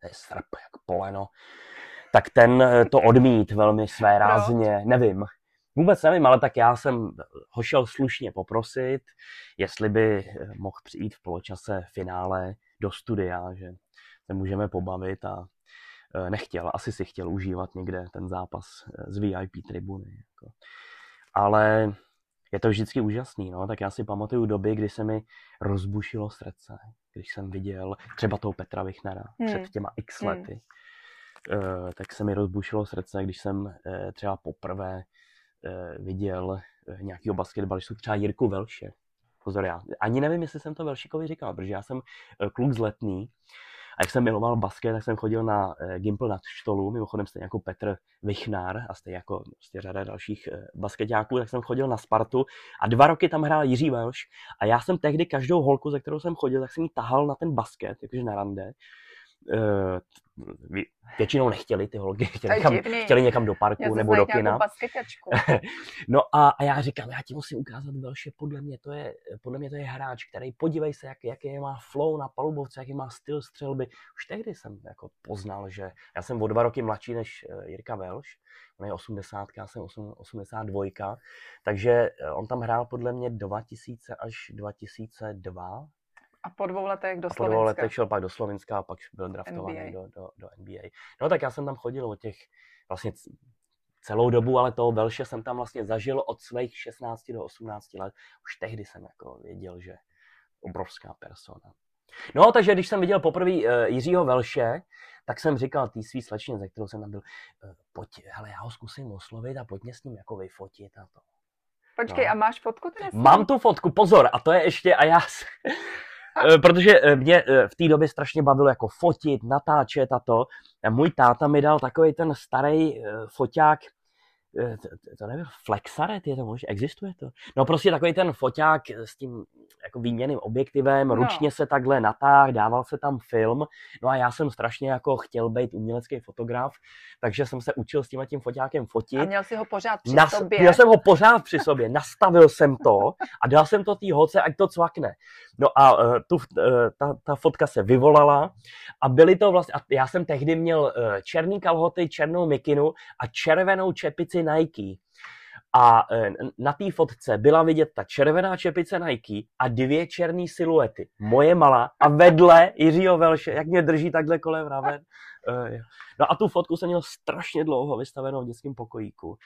To je srp, jak poleno. Tak ten to odmít velmi své rázně, nevím. Vůbec nevím, ale tak já jsem ho šel slušně poprosit, jestli by mohl přijít v poločase finále do studia, že se můžeme pobavit a Eh, nechtěl, asi si chtěl užívat někde ten zápas eh, z VIP tribuny. Jako. Ale je to vždycky úžasný, no, tak já si pamatuju doby, kdy se mi rozbušilo srdce, když jsem viděl třeba toho Petra Vichnera hmm. před těma x hmm. lety, hmm. uh, tak se mi rozbušilo srdce, když jsem uh, třeba poprvé uh, viděl uh, nějakýho basketbalistu, třeba Jirku Velše. Pozor, já ani nevím, jestli jsem to Velšikovi říkal, protože já jsem kluk z letný a jak jsem miloval basket, tak jsem chodil na eh, Gimpl nad Štolu, mimochodem stejně jako Petr Vichnár a stejně jako prostě řada dalších eh, basketáků, tak jsem chodil na Spartu a dva roky tam hrál Jiří Velš. A já jsem tehdy každou holku, ze kterou jsem chodil, tak jsem ji tahal na ten basket, jakože na rande. Uh, většinou nechtěli ty holky, chtěli, někam, chtěli někam do parku nebo do kina. no a, a, já říkám, já ti musím ukázat další, podle mě to je, podle mě to je hráč, který, podívej se, jak, jaký má flow na palubovce, jaký má styl střelby. Už tehdy jsem jako poznal, že já jsem o dva roky mladší než eh, Jirka Velš, on je 80, já jsem 82, takže eh, on tam hrál podle mě 2000 až 2002, a po dvou letech do Slovenska. po dvou letech šel pak do Slovenska a pak byl draftovaný do, do, do NBA. No tak já jsem tam chodil o těch vlastně celou dobu, ale toho Velše jsem tam vlastně zažil od svých 16 do 18 let. Už tehdy jsem jako věděl, že obrovská persona. No, takže když jsem viděl poprvé uh, Jiřího Velše, tak jsem říkal té svý slečně, ze kterou jsem tam byl, uh, pojď, hele, já ho zkusím oslovit a pojď mě s ním jako vyfotit a to. Počkej, no. a máš fotku teda? Mám tu fotku, pozor, a to je ještě, a já, protože eh, mě eh, v té době strašně bavilo jako fotit, natáčet a to. A můj táta mi dal takový ten starý foťák, eh, to, to nevím, Flexaret je to možná, existuje to? No prostě takový ten foťák s tím jako výměným objektivem, No. ručně se takhle natáhl, dával se tam film, no a já jsem strašně jako chtěl být umělecký fotograf, takže jsem se učil s tím tím foťákem fotit. A měl si ho pořád při Nas, sobě. měl jsem ho pořád při sobě, nastavil jsem to a dal jsem to té holce, ať to cvakne. No a uh, tu, uh, ta, ta fotka se vyvolala a byly to vlastně, a já jsem tehdy měl uh, černý kalhoty, černou mikinu a červenou čepici Nike. A uh, na té fotce byla vidět ta červená čepice Nike a dvě černé siluety. Moje malá a vedle Jiřího Velše, jak mě drží takhle kolem. Uh, jo. no a tu fotku jsem měl strašně dlouho vystavenou v dětském pokojíku.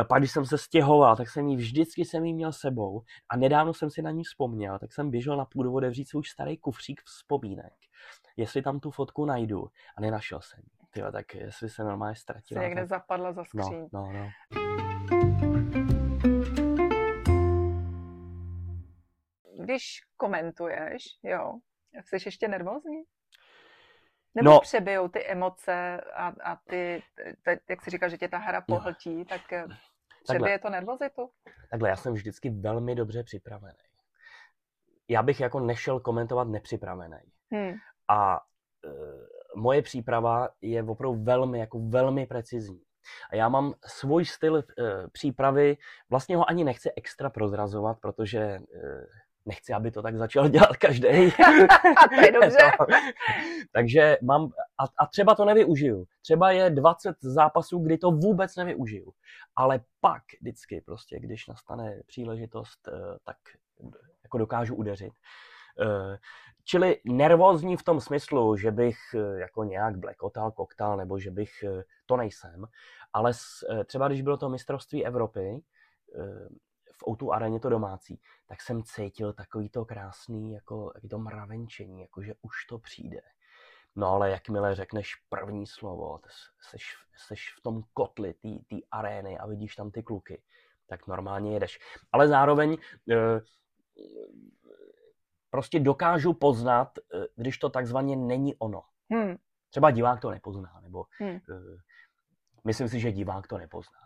Eh, Pak, když jsem se stěhoval, tak jsem ji vždycky jsem ji měl sebou a nedávno jsem si na ní vzpomněl, tak jsem běžel na půdu otevřít svůj starý kufřík vzpomínek, jestli tam tu fotku najdu a nenašel jsem ji. Tyjo, tak jestli se normálně Si ztratila. někde tak... zapadla za No, skříň. no, no. Když komentuješ, jo, jsi ještě nervózní? Nebo No. přebijou ty emoce a, a ty, te, jak jsi říkal, že tě ta hra pohltí, tak eh, přebije to nervozitu? Takhle, já jsem vždycky velmi dobře připravený. Já bych jako nešel komentovat nepřipravený. Hm. A e, moje příprava je opravdu velmi, jako velmi precizní. A já mám svůj styl e, přípravy, vlastně ho ani nechci extra prozrazovat, protože e, nechci, aby to tak začal dělat každý. To je dobře. Takže mám, a, a třeba to nevyužiju. Třeba je 20 zápasů, kdy to vůbec nevyužiju. Ale pak vždycky prostě, když nastane příležitost, eh, tak jako dokážu udeřit. Čili nervózní v tom smyslu, že bych eh, jako nějak blekotal, koktal, nebo že bych, eh, to nejsem, ale eh, třeba když bylo to mistrovství Evropy, v O2 aréně to domácí, tak jsem cítil takový to krásný, jako to mravenčení, jako že už to přijde. No ale jakmile řekneš první slovo, seš, seš v tom kotli té arény a vidíš tam ty kluky, tak normálně jedeš. Ale zároveň prostě dokážu poznat, eh, když to takzvaně není ono. Hm. Třeba divák to nepozná, nebo Hm. eh, myslím si, že divák to nepozná.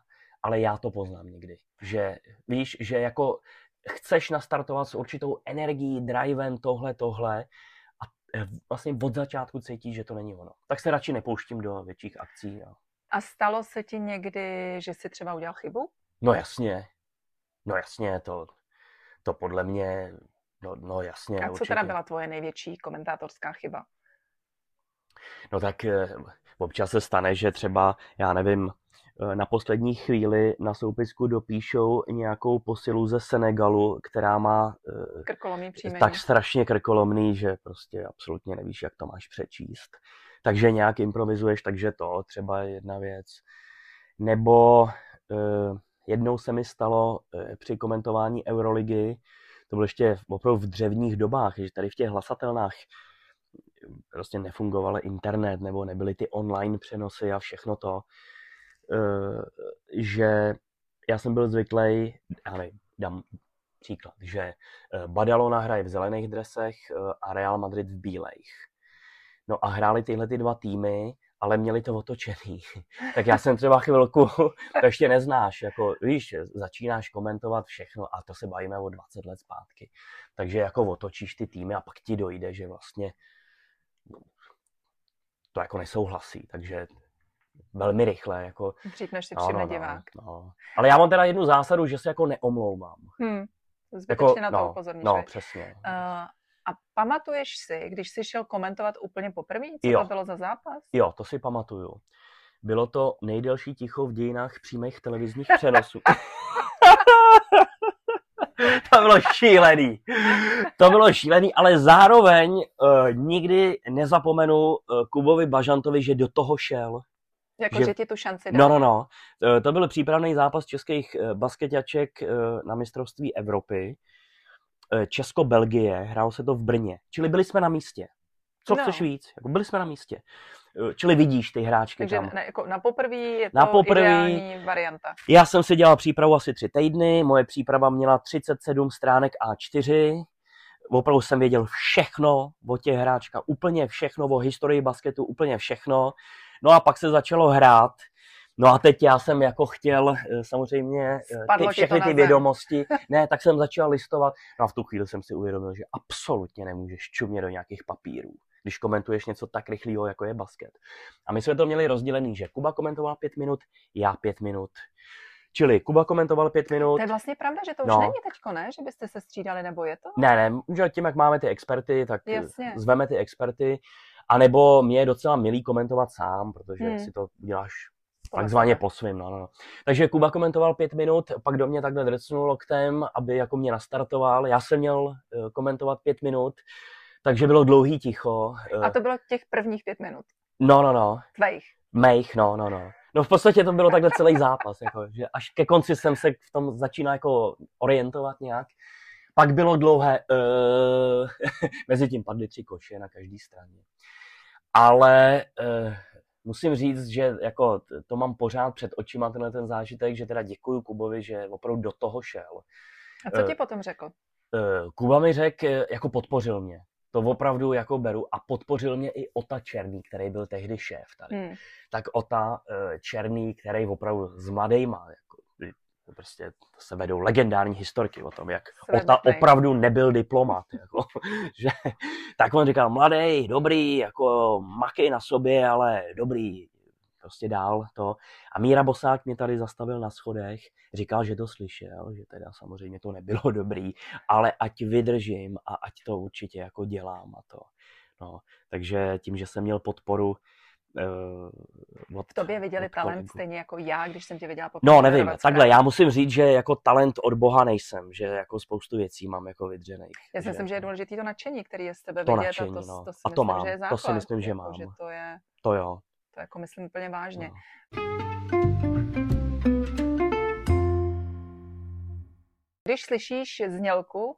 Ale já to poznám někdy. Že víš, že jako chceš nastartovat s určitou energií, drivem, tohle, tohle a eh, vlastně od začátku cítíš, že to není ono. Tak se radši nepouštím do větších akcí. A... A stalo se ti někdy, že jsi třeba udělal chybu? No jasně, no jasně, to, to podle mě, no, no jasně. A co určitě. teda byla tvoje největší komentátorská chyba? No tak eh, občas se stane, že třeba, já nevím, eh, na poslední chvíli na soupisku dopíšou nějakou posilu ze Senegalu, která má eh, Krkolomý příjmení. tak strašně krkolomný, že prostě absolutně nevíš, jak to máš přečíst. Takže nějak improvizuješ, takže to třeba je jedna věc. Nebo eh, jednou se mi stalo eh, při komentování Euroligy, to bylo ještě opravdu v dřevních dobách, že tady v těch hlasatelnách prostě nefungoval internet, nebo nebyly ty online přenosy a všechno to, eh, že já jsem byl zvyklý, já nevím, dám příklad, že eh, Badalona hraje v zelených dresech eh, a Real Madrid v bílejch. No a hráli tyhle ty dva týmy, ale měli to otočený. tak já jsem třeba chvilku, to ještě neznáš, jako víš, začínáš komentovat všechno a to se bavíme o 20 let zpátky. Takže jako otočíš ty týmy a pak ti dojde, že vlastně to jako nesouhlasí, takže velmi rychle, jako Dřív než si no, no, no, divák. no. Ale já mám teda jednu zásadu, že se jako neomlouvám. Hm. Jako, Zbytečně na to no, upozorníš. no, přesně. Uh, a pamatuješ si, když jsi šel komentovat úplně poprvé, co Jo. to bylo za zápas? Jo, to si pamatuju. Bylo to nejdelší ticho v dějinách přímých televizních přenosů. to bylo šílený. To bylo šílený, ale zároveň uh, nikdy nezapomenu uh, Kubovi Bažantovi, že do toho šel. Jako, že- že, ti tu šanci No, dal. no, no. Eh, To byl přípravný zápas českých eh, basketaček eh, na mistrovství Evropy. Eh, Česko-Belgie, hrálo se to v Brně. Čili byli jsme na místě. Co No. chceš víc? Jako byli jsme na místě. Eh, Čili vidíš ty hráčky Takže tam. ne, jako na poprvé je to Na ideální varianta. Já jsem si dělal přípravu asi tři týdny, moje příprava měla 37 stránek A4, opravdu jsem věděl všechno o těch hráčkách, úplně všechno o historii basketu, úplně všechno. No a pak se začalo hrát No a teď já jsem jako chtěl eh, samozřejmě eh, Spadlo ty, všechny ty vědomosti, ne, tak jsem začal listovat, no a v tu chvíli jsem si uvědomil, že absolutně nemůžeš čumět do nějakých papírů, když komentuješ něco tak rychlého, jako je basket. A my jsme to měli rozdělený, že Kuba komentoval pět minut, já pět minut. Čili Kuba komentoval pět minut, To je vlastně pravda, že to už No. není teďko, ne? Že byste se střídali, nebo je to? Ne, ne, že tím, jak máme ty experty, tak eh, Jasně. zveme ty experty, anebo mě je docela milý komentovat sám, protože Hmm. si to děláš takzvaně po svým. No, no. no. Takže Kuba komentoval pět minut, pak do mě takhle drcnul loktem, aby jako mě nastartoval. Já jsem měl eh, komentovat pět minut, takže bylo dlouhý ticho. eh, A to bylo těch prvních pět minut. No, no, no. Tvejch. Mejch, no, no, no. No v podstatě to bylo takhle celý zápas, jako, že až ke konci jsem se v tom začínal jako orientovat nějak. Pak bylo dlouhé, uh, mezi tím padly tři koše na každé straně. Ale uh, musím říct, že jako to mám pořád před očima tenhle ten zážitek, že teda děkuju Kubovi, že opravdu do toho šel. A co Eh, ti potom řekl? Uh, Kuba mi řekl, eh, jako podpořil mě. To opravdu jako beru a podpořil mě i Ota Černý, který byl tehdy šéf tady Hmm. tak Ota eh, Černý, který opravdu s mladejma, jako, prostě se vedou legendární historky o tom, jak Ota opravdu nebyl diplomat. Jako, že, tak on říkal, mladý, dobrý, jako makej na sobě, ale dobrý, prostě dál to. A Míra Bosák mě tady zastavil na schodech, říkal, že to slyšel, že teda samozřejmě to nebylo dobrý, ale ať vydržím a ať to určitě jako dělám a to. No, takže tím, že jsem měl podporu uh, od, V tobě viděli od talent kolegů. stejně jako já, když jsem tě viděla po No, nevím, takhle, já musím říct, že jako talent od Boha nejsem, že jako spoustu věcí mám jako vydřených. Já si myslím, že je důležité to nadšení, který je z tebe To vidět nadšení, a to, no. to si A to myslím, mám, že je to základ. si myslím, že jako, mám. Že to je, To jo. to jako myslím úplně vážně. No. Když slyšíš znělku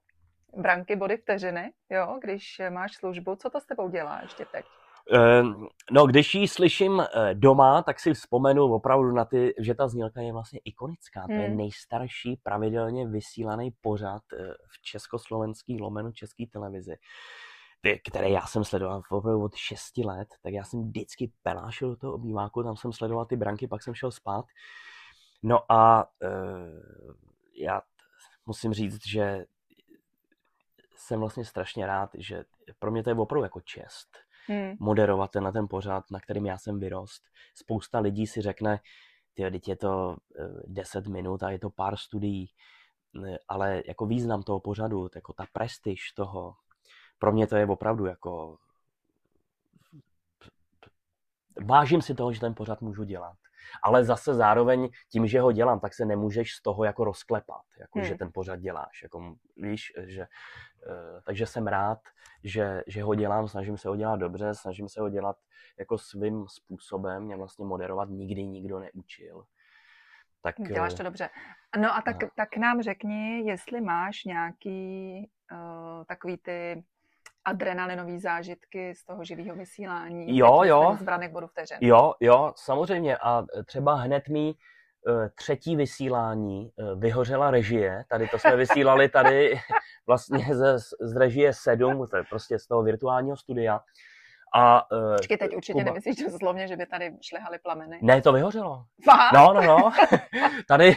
branky body vteřiny, jo, když máš službu, co to s tebou dělá ještě teď? Ehm, No, když ji slyším eh, doma, tak si vzpomenu opravdu na ty, že ta znělka je vlastně ikonická. To je Hmm. nejstarší pravidelně vysílaný pořad eh, v československý lomeno české televizi, které já jsem sledoval opravdu od 6 let, tak já jsem vždycky pelášil do toho obýváku, tam jsem sledoval ty branky, pak jsem šel spát. No a eh, já musím říct, že jsem vlastně strašně rád, že pro mě to je opravdu jako čest Hmm. moderovat tenhle ten pořád, na kterým já jsem vyrost. Spousta lidí si řekne, ty teď je to eh, 10 minut a je to pár studií, Eh, ale jako význam toho pořadu, jako ta prestiž toho, pro mě to je opravdu jako vážím si toho, že ten pořad můžu dělat. Ale zase zároveň tím, že ho dělám, tak se nemůžeš z toho jako rozklepat, jako Hmm. že ten pořad děláš. Jako, víš, že, eh, takže jsem rád, že, že ho dělám, snažím se ho dělat dobře, snažím se ho dělat jako svým způsobem, mě vlastně moderovat nikdy nikdo neučil. Tak, Děláš eh, to dobře. No a tak, no. tak nám řekni, jestli máš nějaký uh, takový ty adrenalinový zážitky z toho živého vysílání. Jo, jo. Z branek bodu vteřin. Jo, jo, samozřejmě. A třeba hned mi eh, třetí vysílání eh, vyhořela režie. Tady to jsme vysílali tady vlastně ze, z režie 7, to je prostě z toho virtuálního studia. A, eh, Počkej, teď určitě Kuba- nemyslíš doslovně, že by tady šlehaly plameny. Ne, to vyhořelo. Fakt? No, no, no. Tady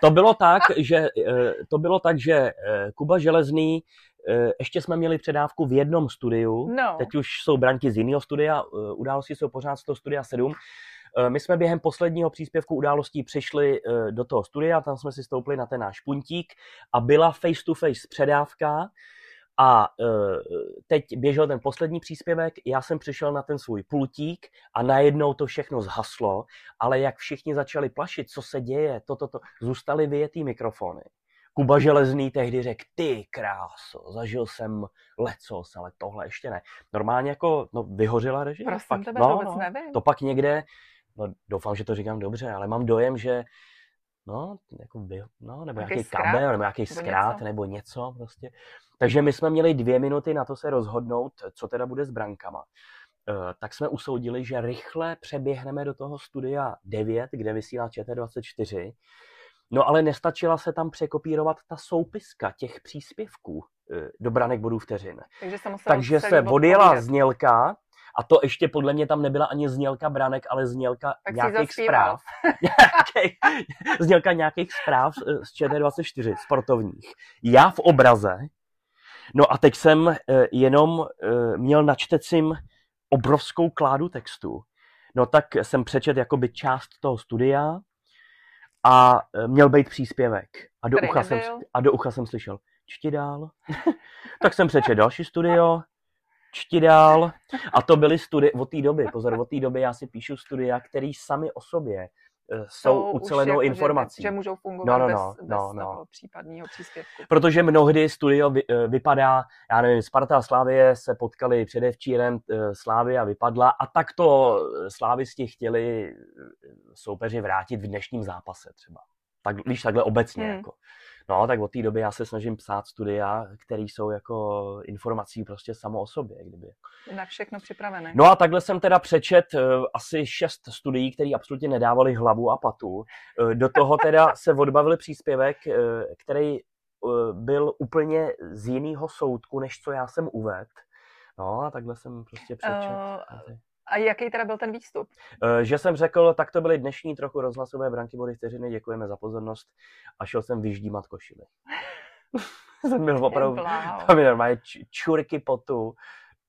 to bylo tak, že eh, to bylo tak, že eh, Kuba Železný, eh, ještě jsme měli předávku v jednom studiu, No. teď už jsou branky z jiného studia, eh, události jsou pořád z toho studia 7. Eh, My jsme během posledního příspěvku událostí přišli eh, do toho studia, tam jsme si stoupli na ten náš puntík a byla face to face předávka a eh, teď běžel ten poslední příspěvek, já jsem přišel na ten svůj pultík a najednou to všechno zhaslo, ale jak všichni začali plašit, co se děje, toto, to, zůstaly vyjetý mikrofony. Kuba Železný tehdy řekl, ty kráso, zažil jsem lecos, ale tohle ještě ne. Normálně jako, no, vyhořela režie. Prosím Pak- tebe, no, to vůbec no, nevím. To pak někde, no doufám, že to říkám dobře, ale mám dojem, že no, jako vy, no nebo Nějaký zkrát? kabel, nebo nějaký zkrát, něco? nebo něco prostě. Takže my jsme měli dvě minuty na to se rozhodnout, co teda bude s brankama. Eh, tak jsme usoudili, že rychle přeběhneme do toho studia 9, kde vysílá ČT24. No ale nestačila se tam překopírovat ta soupiska těch příspěvků eh, do branek bodů vteřin. Takže musela Takže se odjela znělka A to ještě podle mě tam nebyla ani znělka branek, ale znělka Tak nějakých zpráv. Znělka nějakých zpráv z ČT24 sportovních. Já v obraze. No a teď jsem eh, jenom eh, měl na čtecím obrovskou kládu textu. No tak jsem přečet jakoby část toho studia a eh, měl být příspěvek. A do, ucha jsem, a do ucha jsem slyšel, čti dál. tak jsem přečet další studio, čti dál. A to byly studie od té doby. Pozor, od té doby já si píšu studia, které sami o sobě eh, jsou ucelenou jako, že- informací. Že, můžou fungovat No, no, bez, no, bez no, no. toho případného příspěvku. Protože mnohdy studio vy, eh, vypadá, já nevím, Sparta a Slávie se potkali předevčírem, eh, Slávia vypadla a tak to slávisti chtěli soupeři vrátit v dnešním zápase třeba. Tak, víš, takhle obecně. Hmm. Jako. No, tak od té doby já se snažím psát studia, které jsou jako informací prostě samo o sobě. Kdyby. Na všechno připravené. No a takhle jsem teda přečet eh, asi šest studií, které absolutně nedávaly hlavu a patu. Eh, Do toho teda se odbavil příspěvek, eh, který eh, byl úplně z jiného soudku, než co já jsem uvedl. No a takhle jsem prostě přečet. Eh, A jaký teda byl ten výstup? Eh, Že jsem řekl, tak to byly dnešní trochu rozhlasové branky body vteřiny, děkujeme za pozornost a šel jsem vyždímat košily. jsem byl opravdu, to mi normálně č- čurky potu,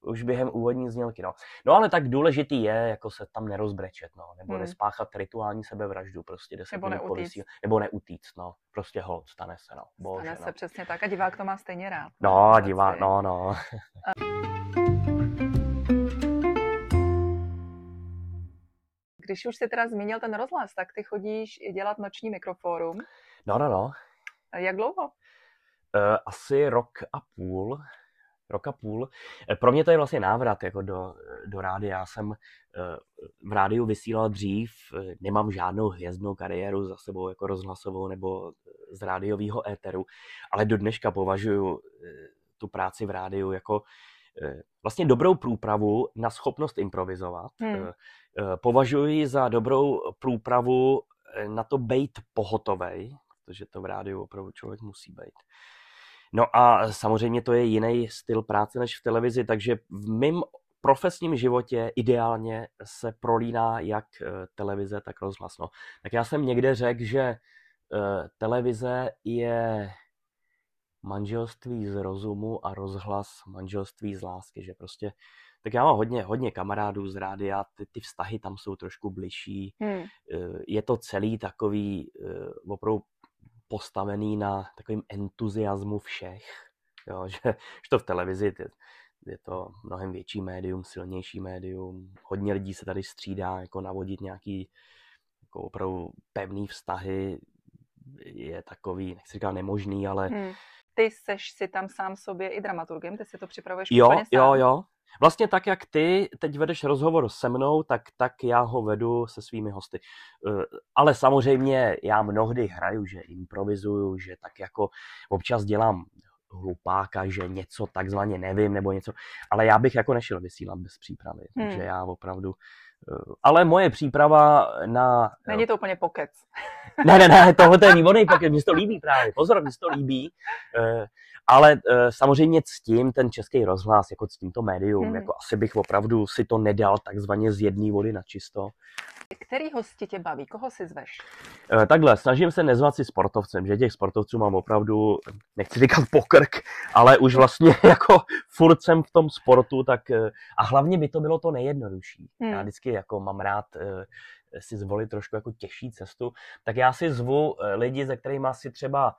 už během úvodní znělky, no. No ale tak důležitý je, jako se tam nerozbrečet, no, nebo Hmm. nespáchat rituální sebevraždu, prostě deset Nebo minut neutíct. nebo neutíct, no, prostě hold, stane se, no, bože, Stane no. se přesně tak a divák to má stejně rád. No, Vůbec divá, ty. no, no. Když už si teda zmínil ten rozhlas, tak ty chodíš dělat noční mikrofórum. No, no, no. Jak dlouho? Eh, asi rok a půl. Rok a půl. Eh, Pro mě to je vlastně návrat jako do, do rádia. Já jsem eh, v rádiu vysílal dřív, nemám žádnou hvězdnou kariéru za sebou jako rozhlasovou nebo z rádiového éteru, ale do dneška považuji tu práci v rádiu jako vlastně dobrou průpravu na schopnost improvizovat. Hmm. Eh, eh, Považuji ji za dobrou průpravu eh, na to být pohotovej, protože to v rádiu opravdu člověk musí být. No a samozřejmě to je jiný styl práce než v televizi, takže v mém profesním životě ideálně se prolíná jak eh, televize, tak rozhlas. No. Tak já jsem někde řekl, že eh, televize je manželství z rozumu a rozhlas manželství z lásky, že prostě tak já mám hodně, hodně kamarádů z rádia, ty, ty vztahy tam jsou trošku bližší, Hmm. eh, je to celý takový eh, opravdu postavený na takovým entuziasmu všech, jo, že, že to v televizi je, je to mnohem větší médium, silnější médium, hodně lidí se tady střídá, jako navodit nějaký jako opravdu pevný vztahy je takový, nechci říkat nemožný, ale Hmm. Ty seš si tam sám sobě i dramaturgem, ty si to připravuješ jo, úplně jo, sám. jo. Vlastně tak, jak ty teď vedeš rozhovor se mnou, tak, tak já ho vedu se svými hosty. Eh, Ale samozřejmě já mnohdy hraju, že improvizuju, že tak jako občas dělám hlupáka, že něco takzvaně nevím nebo něco, ale já bych jako nešel vysílat bez přípravy, Hmm. takže já opravdu ale moje příprava na... Není to úplně pokec. Ne, ne, ne, tohle je výborný mně se to líbí právě, pozor, mně se to líbí, eh, ale eh, samozřejmě ctím ten český rozhlas, jako ctím to médium, Mhm. jako asi bych opravdu si to nedal takzvaně z jedné vody na čisto. Který hosti tě baví? Koho si zveš? Eh, Takhle, snažím se nezvat si sportovcem, že těch sportovců mám opravdu, nechci říkat pokrk, ale už vlastně jako furt jsem v tom sportu, tak eh, a hlavně by to bylo to nejjednodušší. Hmm. Já vždycky jako mám rád eh, si zvolit trošku jako těžší cestu, tak já si zvu lidi, se kterými asi třeba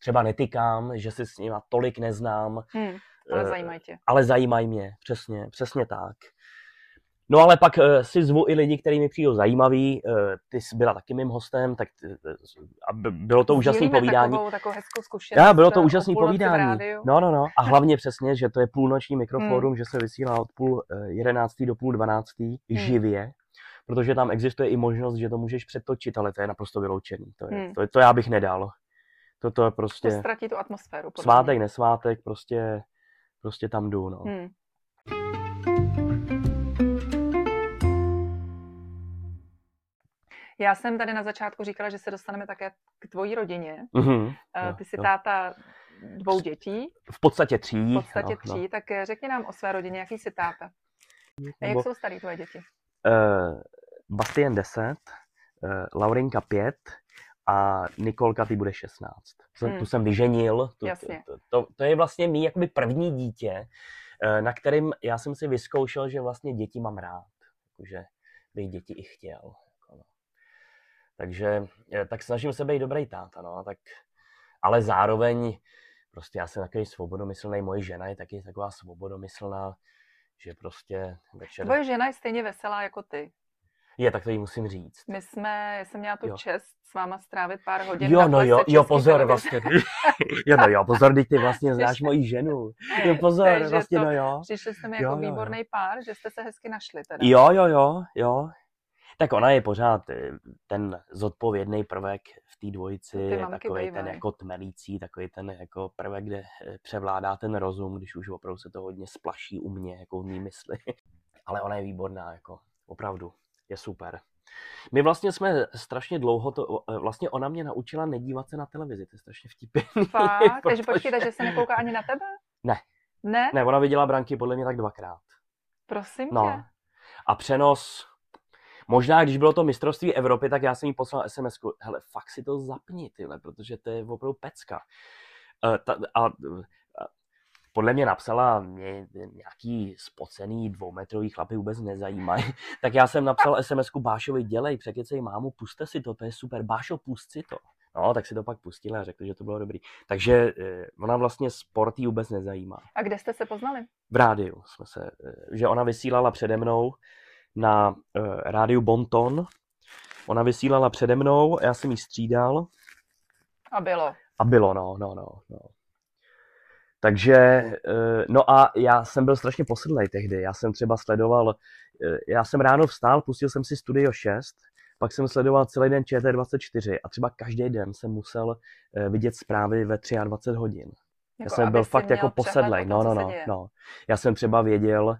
třeba netykám, že si s nimi tolik neznám, Hmm. Ale zajímají tě. ale zajímají mě, přesně, přesně tak. No ale pak uh, si zvu i lidi, kteří mi přijdou zajímaví. Uh, ty jsi byla taky mým hostem, tak t- a by- bylo to úžasné povídání. Takovou, takovou hezkou zkušenost. Já, bylo to eh, úžasné povídání. No, no, no. A hlavně přesně, že to je půlnoční Hmm. mikrofórum, že se vysílá od půl eh, jedenáctý do půl dvanáctý Hmm. živě, protože tam existuje i možnost, že to můžeš přetočit, ale to je naprosto vyloučený. To, je, Hmm. to, je, to já bych nedal. To, to je To prostě ztratí tu atmosféru. svátek, mě. nesvátek, prostě, prostě tam jdu, no. Hmm. Já jsem tady na začátku říkala, že se dostaneme také k tvojí rodině. Jo, Ty jsi jo. táta dvou dětí. V podstatě tří. V podstatě no, tří, no. tak eh, řekni nám o své rodině, jaký jsi táta. A jak jsou starý tvoje děti? Uh, Bastien 10, uh, Laurinka 5 a Nikolka ty bude 16. Hmm. Tu jsem vyženil. Tu, Jasně. To, to, to je vlastně mý jakoby první dítě, uh, na kterým já jsem si vyzkoušel, že vlastně děti mám rád. Jakože bych děti i chtěl. Takže tak snažím se být dobrý táta, no, tak, ale zároveň prostě já jsem takový svobodomyslný, moje žena je taky taková svobodomyslná, že prostě večer... Tvoje žena je stejně veselá jako ty. Je, tak to jí musím říct. My jsme, já jsem měla tu jo. čest s váma strávit pár hodin. Jo, no jo, jo, pozor, vlastně. jo, no jo, pozor, teď ty vlastně znáš moji ženu. Jo, pozor, Takže vlastně, to, no jo. Přišli jste mi jako jo, výborný jo. pár, že jste se hezky našli teda. Jo, jo, jo, jo. Tak ona je pořád eh, ten zodpovědný prvek v té dvojici, je takový ten jako tmelící, takový ten jako prvek, kde eh, převládá ten rozum, když už opravdu se to hodně splaší u mě, jako v mý mysli. Ale ona je výborná, jako opravdu, je super. My vlastně jsme strašně dlouho to, eh, vlastně ona mě naučila nedívat se na televizi, to je strašně vtipný. Fakt? protože... Takže počkej, že se nekouká ani na tebe? Ne. Ne? Ne, ona viděla branky podle mě tak dvakrát. Prosím no. tě. A přenos, Možná, když bylo to mistrovství Evropy, tak já jsem jí poslal sms hele, fakt si to zapni, tyhle, protože to je opravdu pecka. Uh, ta, a, a podle mě napsala, mě nějaký spocený dvoumetrový chlapy vůbec nezajímají, tak já jsem napsal SMS-ku Bášovi, dělej, překecej mámu, puste si to, to je super, Bášo, pust si to. No, tak si to pak pustila a řekl, že to bylo dobrý. Takže eh, ona vlastně sport jí vůbec nezajímá. A kde jste se poznali? V rádiu jsme se, eh, že ona vysílala přede mnou na uh, rádiu Bonton. Ona vysílala přede mnou, já jsem jí střídal. A bylo. A bylo, no, no, no. no. Takže, uh, no a já jsem byl strašně posedlej tehdy. Já jsem třeba sledoval, uh, já jsem ráno vstál, pustil jsem si Studio 6, pak jsem sledoval celý den ČT24 a třeba každý den jsem musel uh, vidět zprávy ve 23 hodin. Jako já jsem byl fakt jako posedlej. No, no, no, no. Já jsem třeba věděl,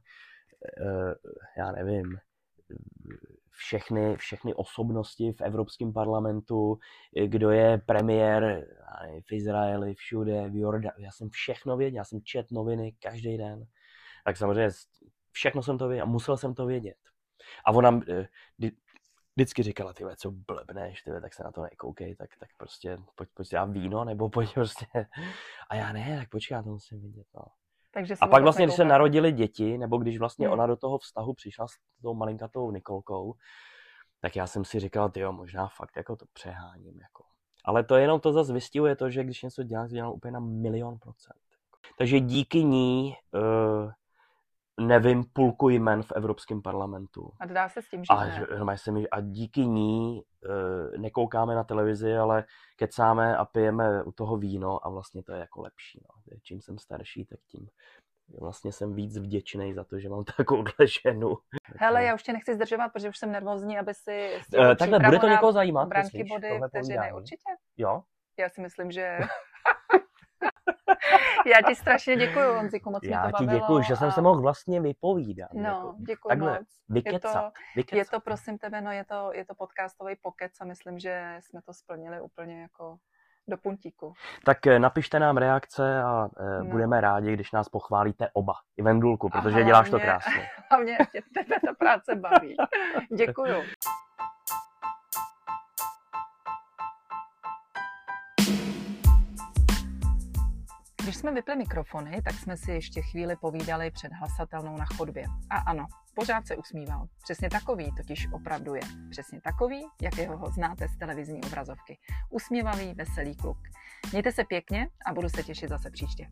já nevím, všechny, všechny osobnosti v Evropském parlamentu, kdo je premiér v Izraeli, všude, v Jordánu. Já jsem všechno věděl, já jsem čet noviny každý den. Tak samozřejmě všechno jsem to věděl a musel jsem to vědět. A ona eh, vždycky říkala, ty co blbneš, tyhle, tak se na to nekoukej, tak, tak prostě pojď, pojď dát víno, nebo pojď prostě. A já ne, tak počkej, já to musím vidět. No. Takže a pak vlastně, když se narodili děti, nebo když vlastně hmm. ona do toho vztahu přišla s tou malinkatou Nikolkou, tak já jsem si říkal, jo, možná fakt jako to přeháním. Jako. Ale to jenom to zase vystihuje to, že když něco dělám, dělám úplně na milion procent. Takže díky ní uh, nevím půlku jmen v Evropském parlamentu. A dá se s tím, že a, ne? Se mi, a díky ní uh, nekoukáme na televizi, ale kecáme a pijeme u toho víno a vlastně to je jako lepší. No. Čím jsem starší, tak tím vlastně jsem víc vděčný za to, že mám takovouhle ženu. Hele, já už tě nechci zdržovat, protože už jsem nervózní, aby si... Uh, takhle, bude to někoho zajímat? Branky, body, vteřiny, určitě. Jo? Já si myslím, že Já ti strašně děkuji, Honziku, moc Já mě to ti děkuji, že jsem a... se mohl vlastně vypovídat. No, jako, děkuji moc. Vykecat, je to, vykecat. je to, prosím tebe, no je to, je to podcastový pokec a myslím, že jsme to splnili úplně jako do puntíku. Tak eh, napište nám reakce a e, no. budeme rádi, když nás pochválíte oba. I Vendulku, protože hlavně, děláš to krásně. Hlavně tebe ta práce baví. Děkuju. Když jsme vypli mikrofony, tak jsme si ještě chvíli povídali před hlasatelnou na chodbě. A ano, pořád se usmíval. Přesně takový totiž opravdu je. Přesně takový, jakého ho znáte z televizní obrazovky. Usmívavý, veselý kluk. Mějte se pěkně a budu se těšit zase příště.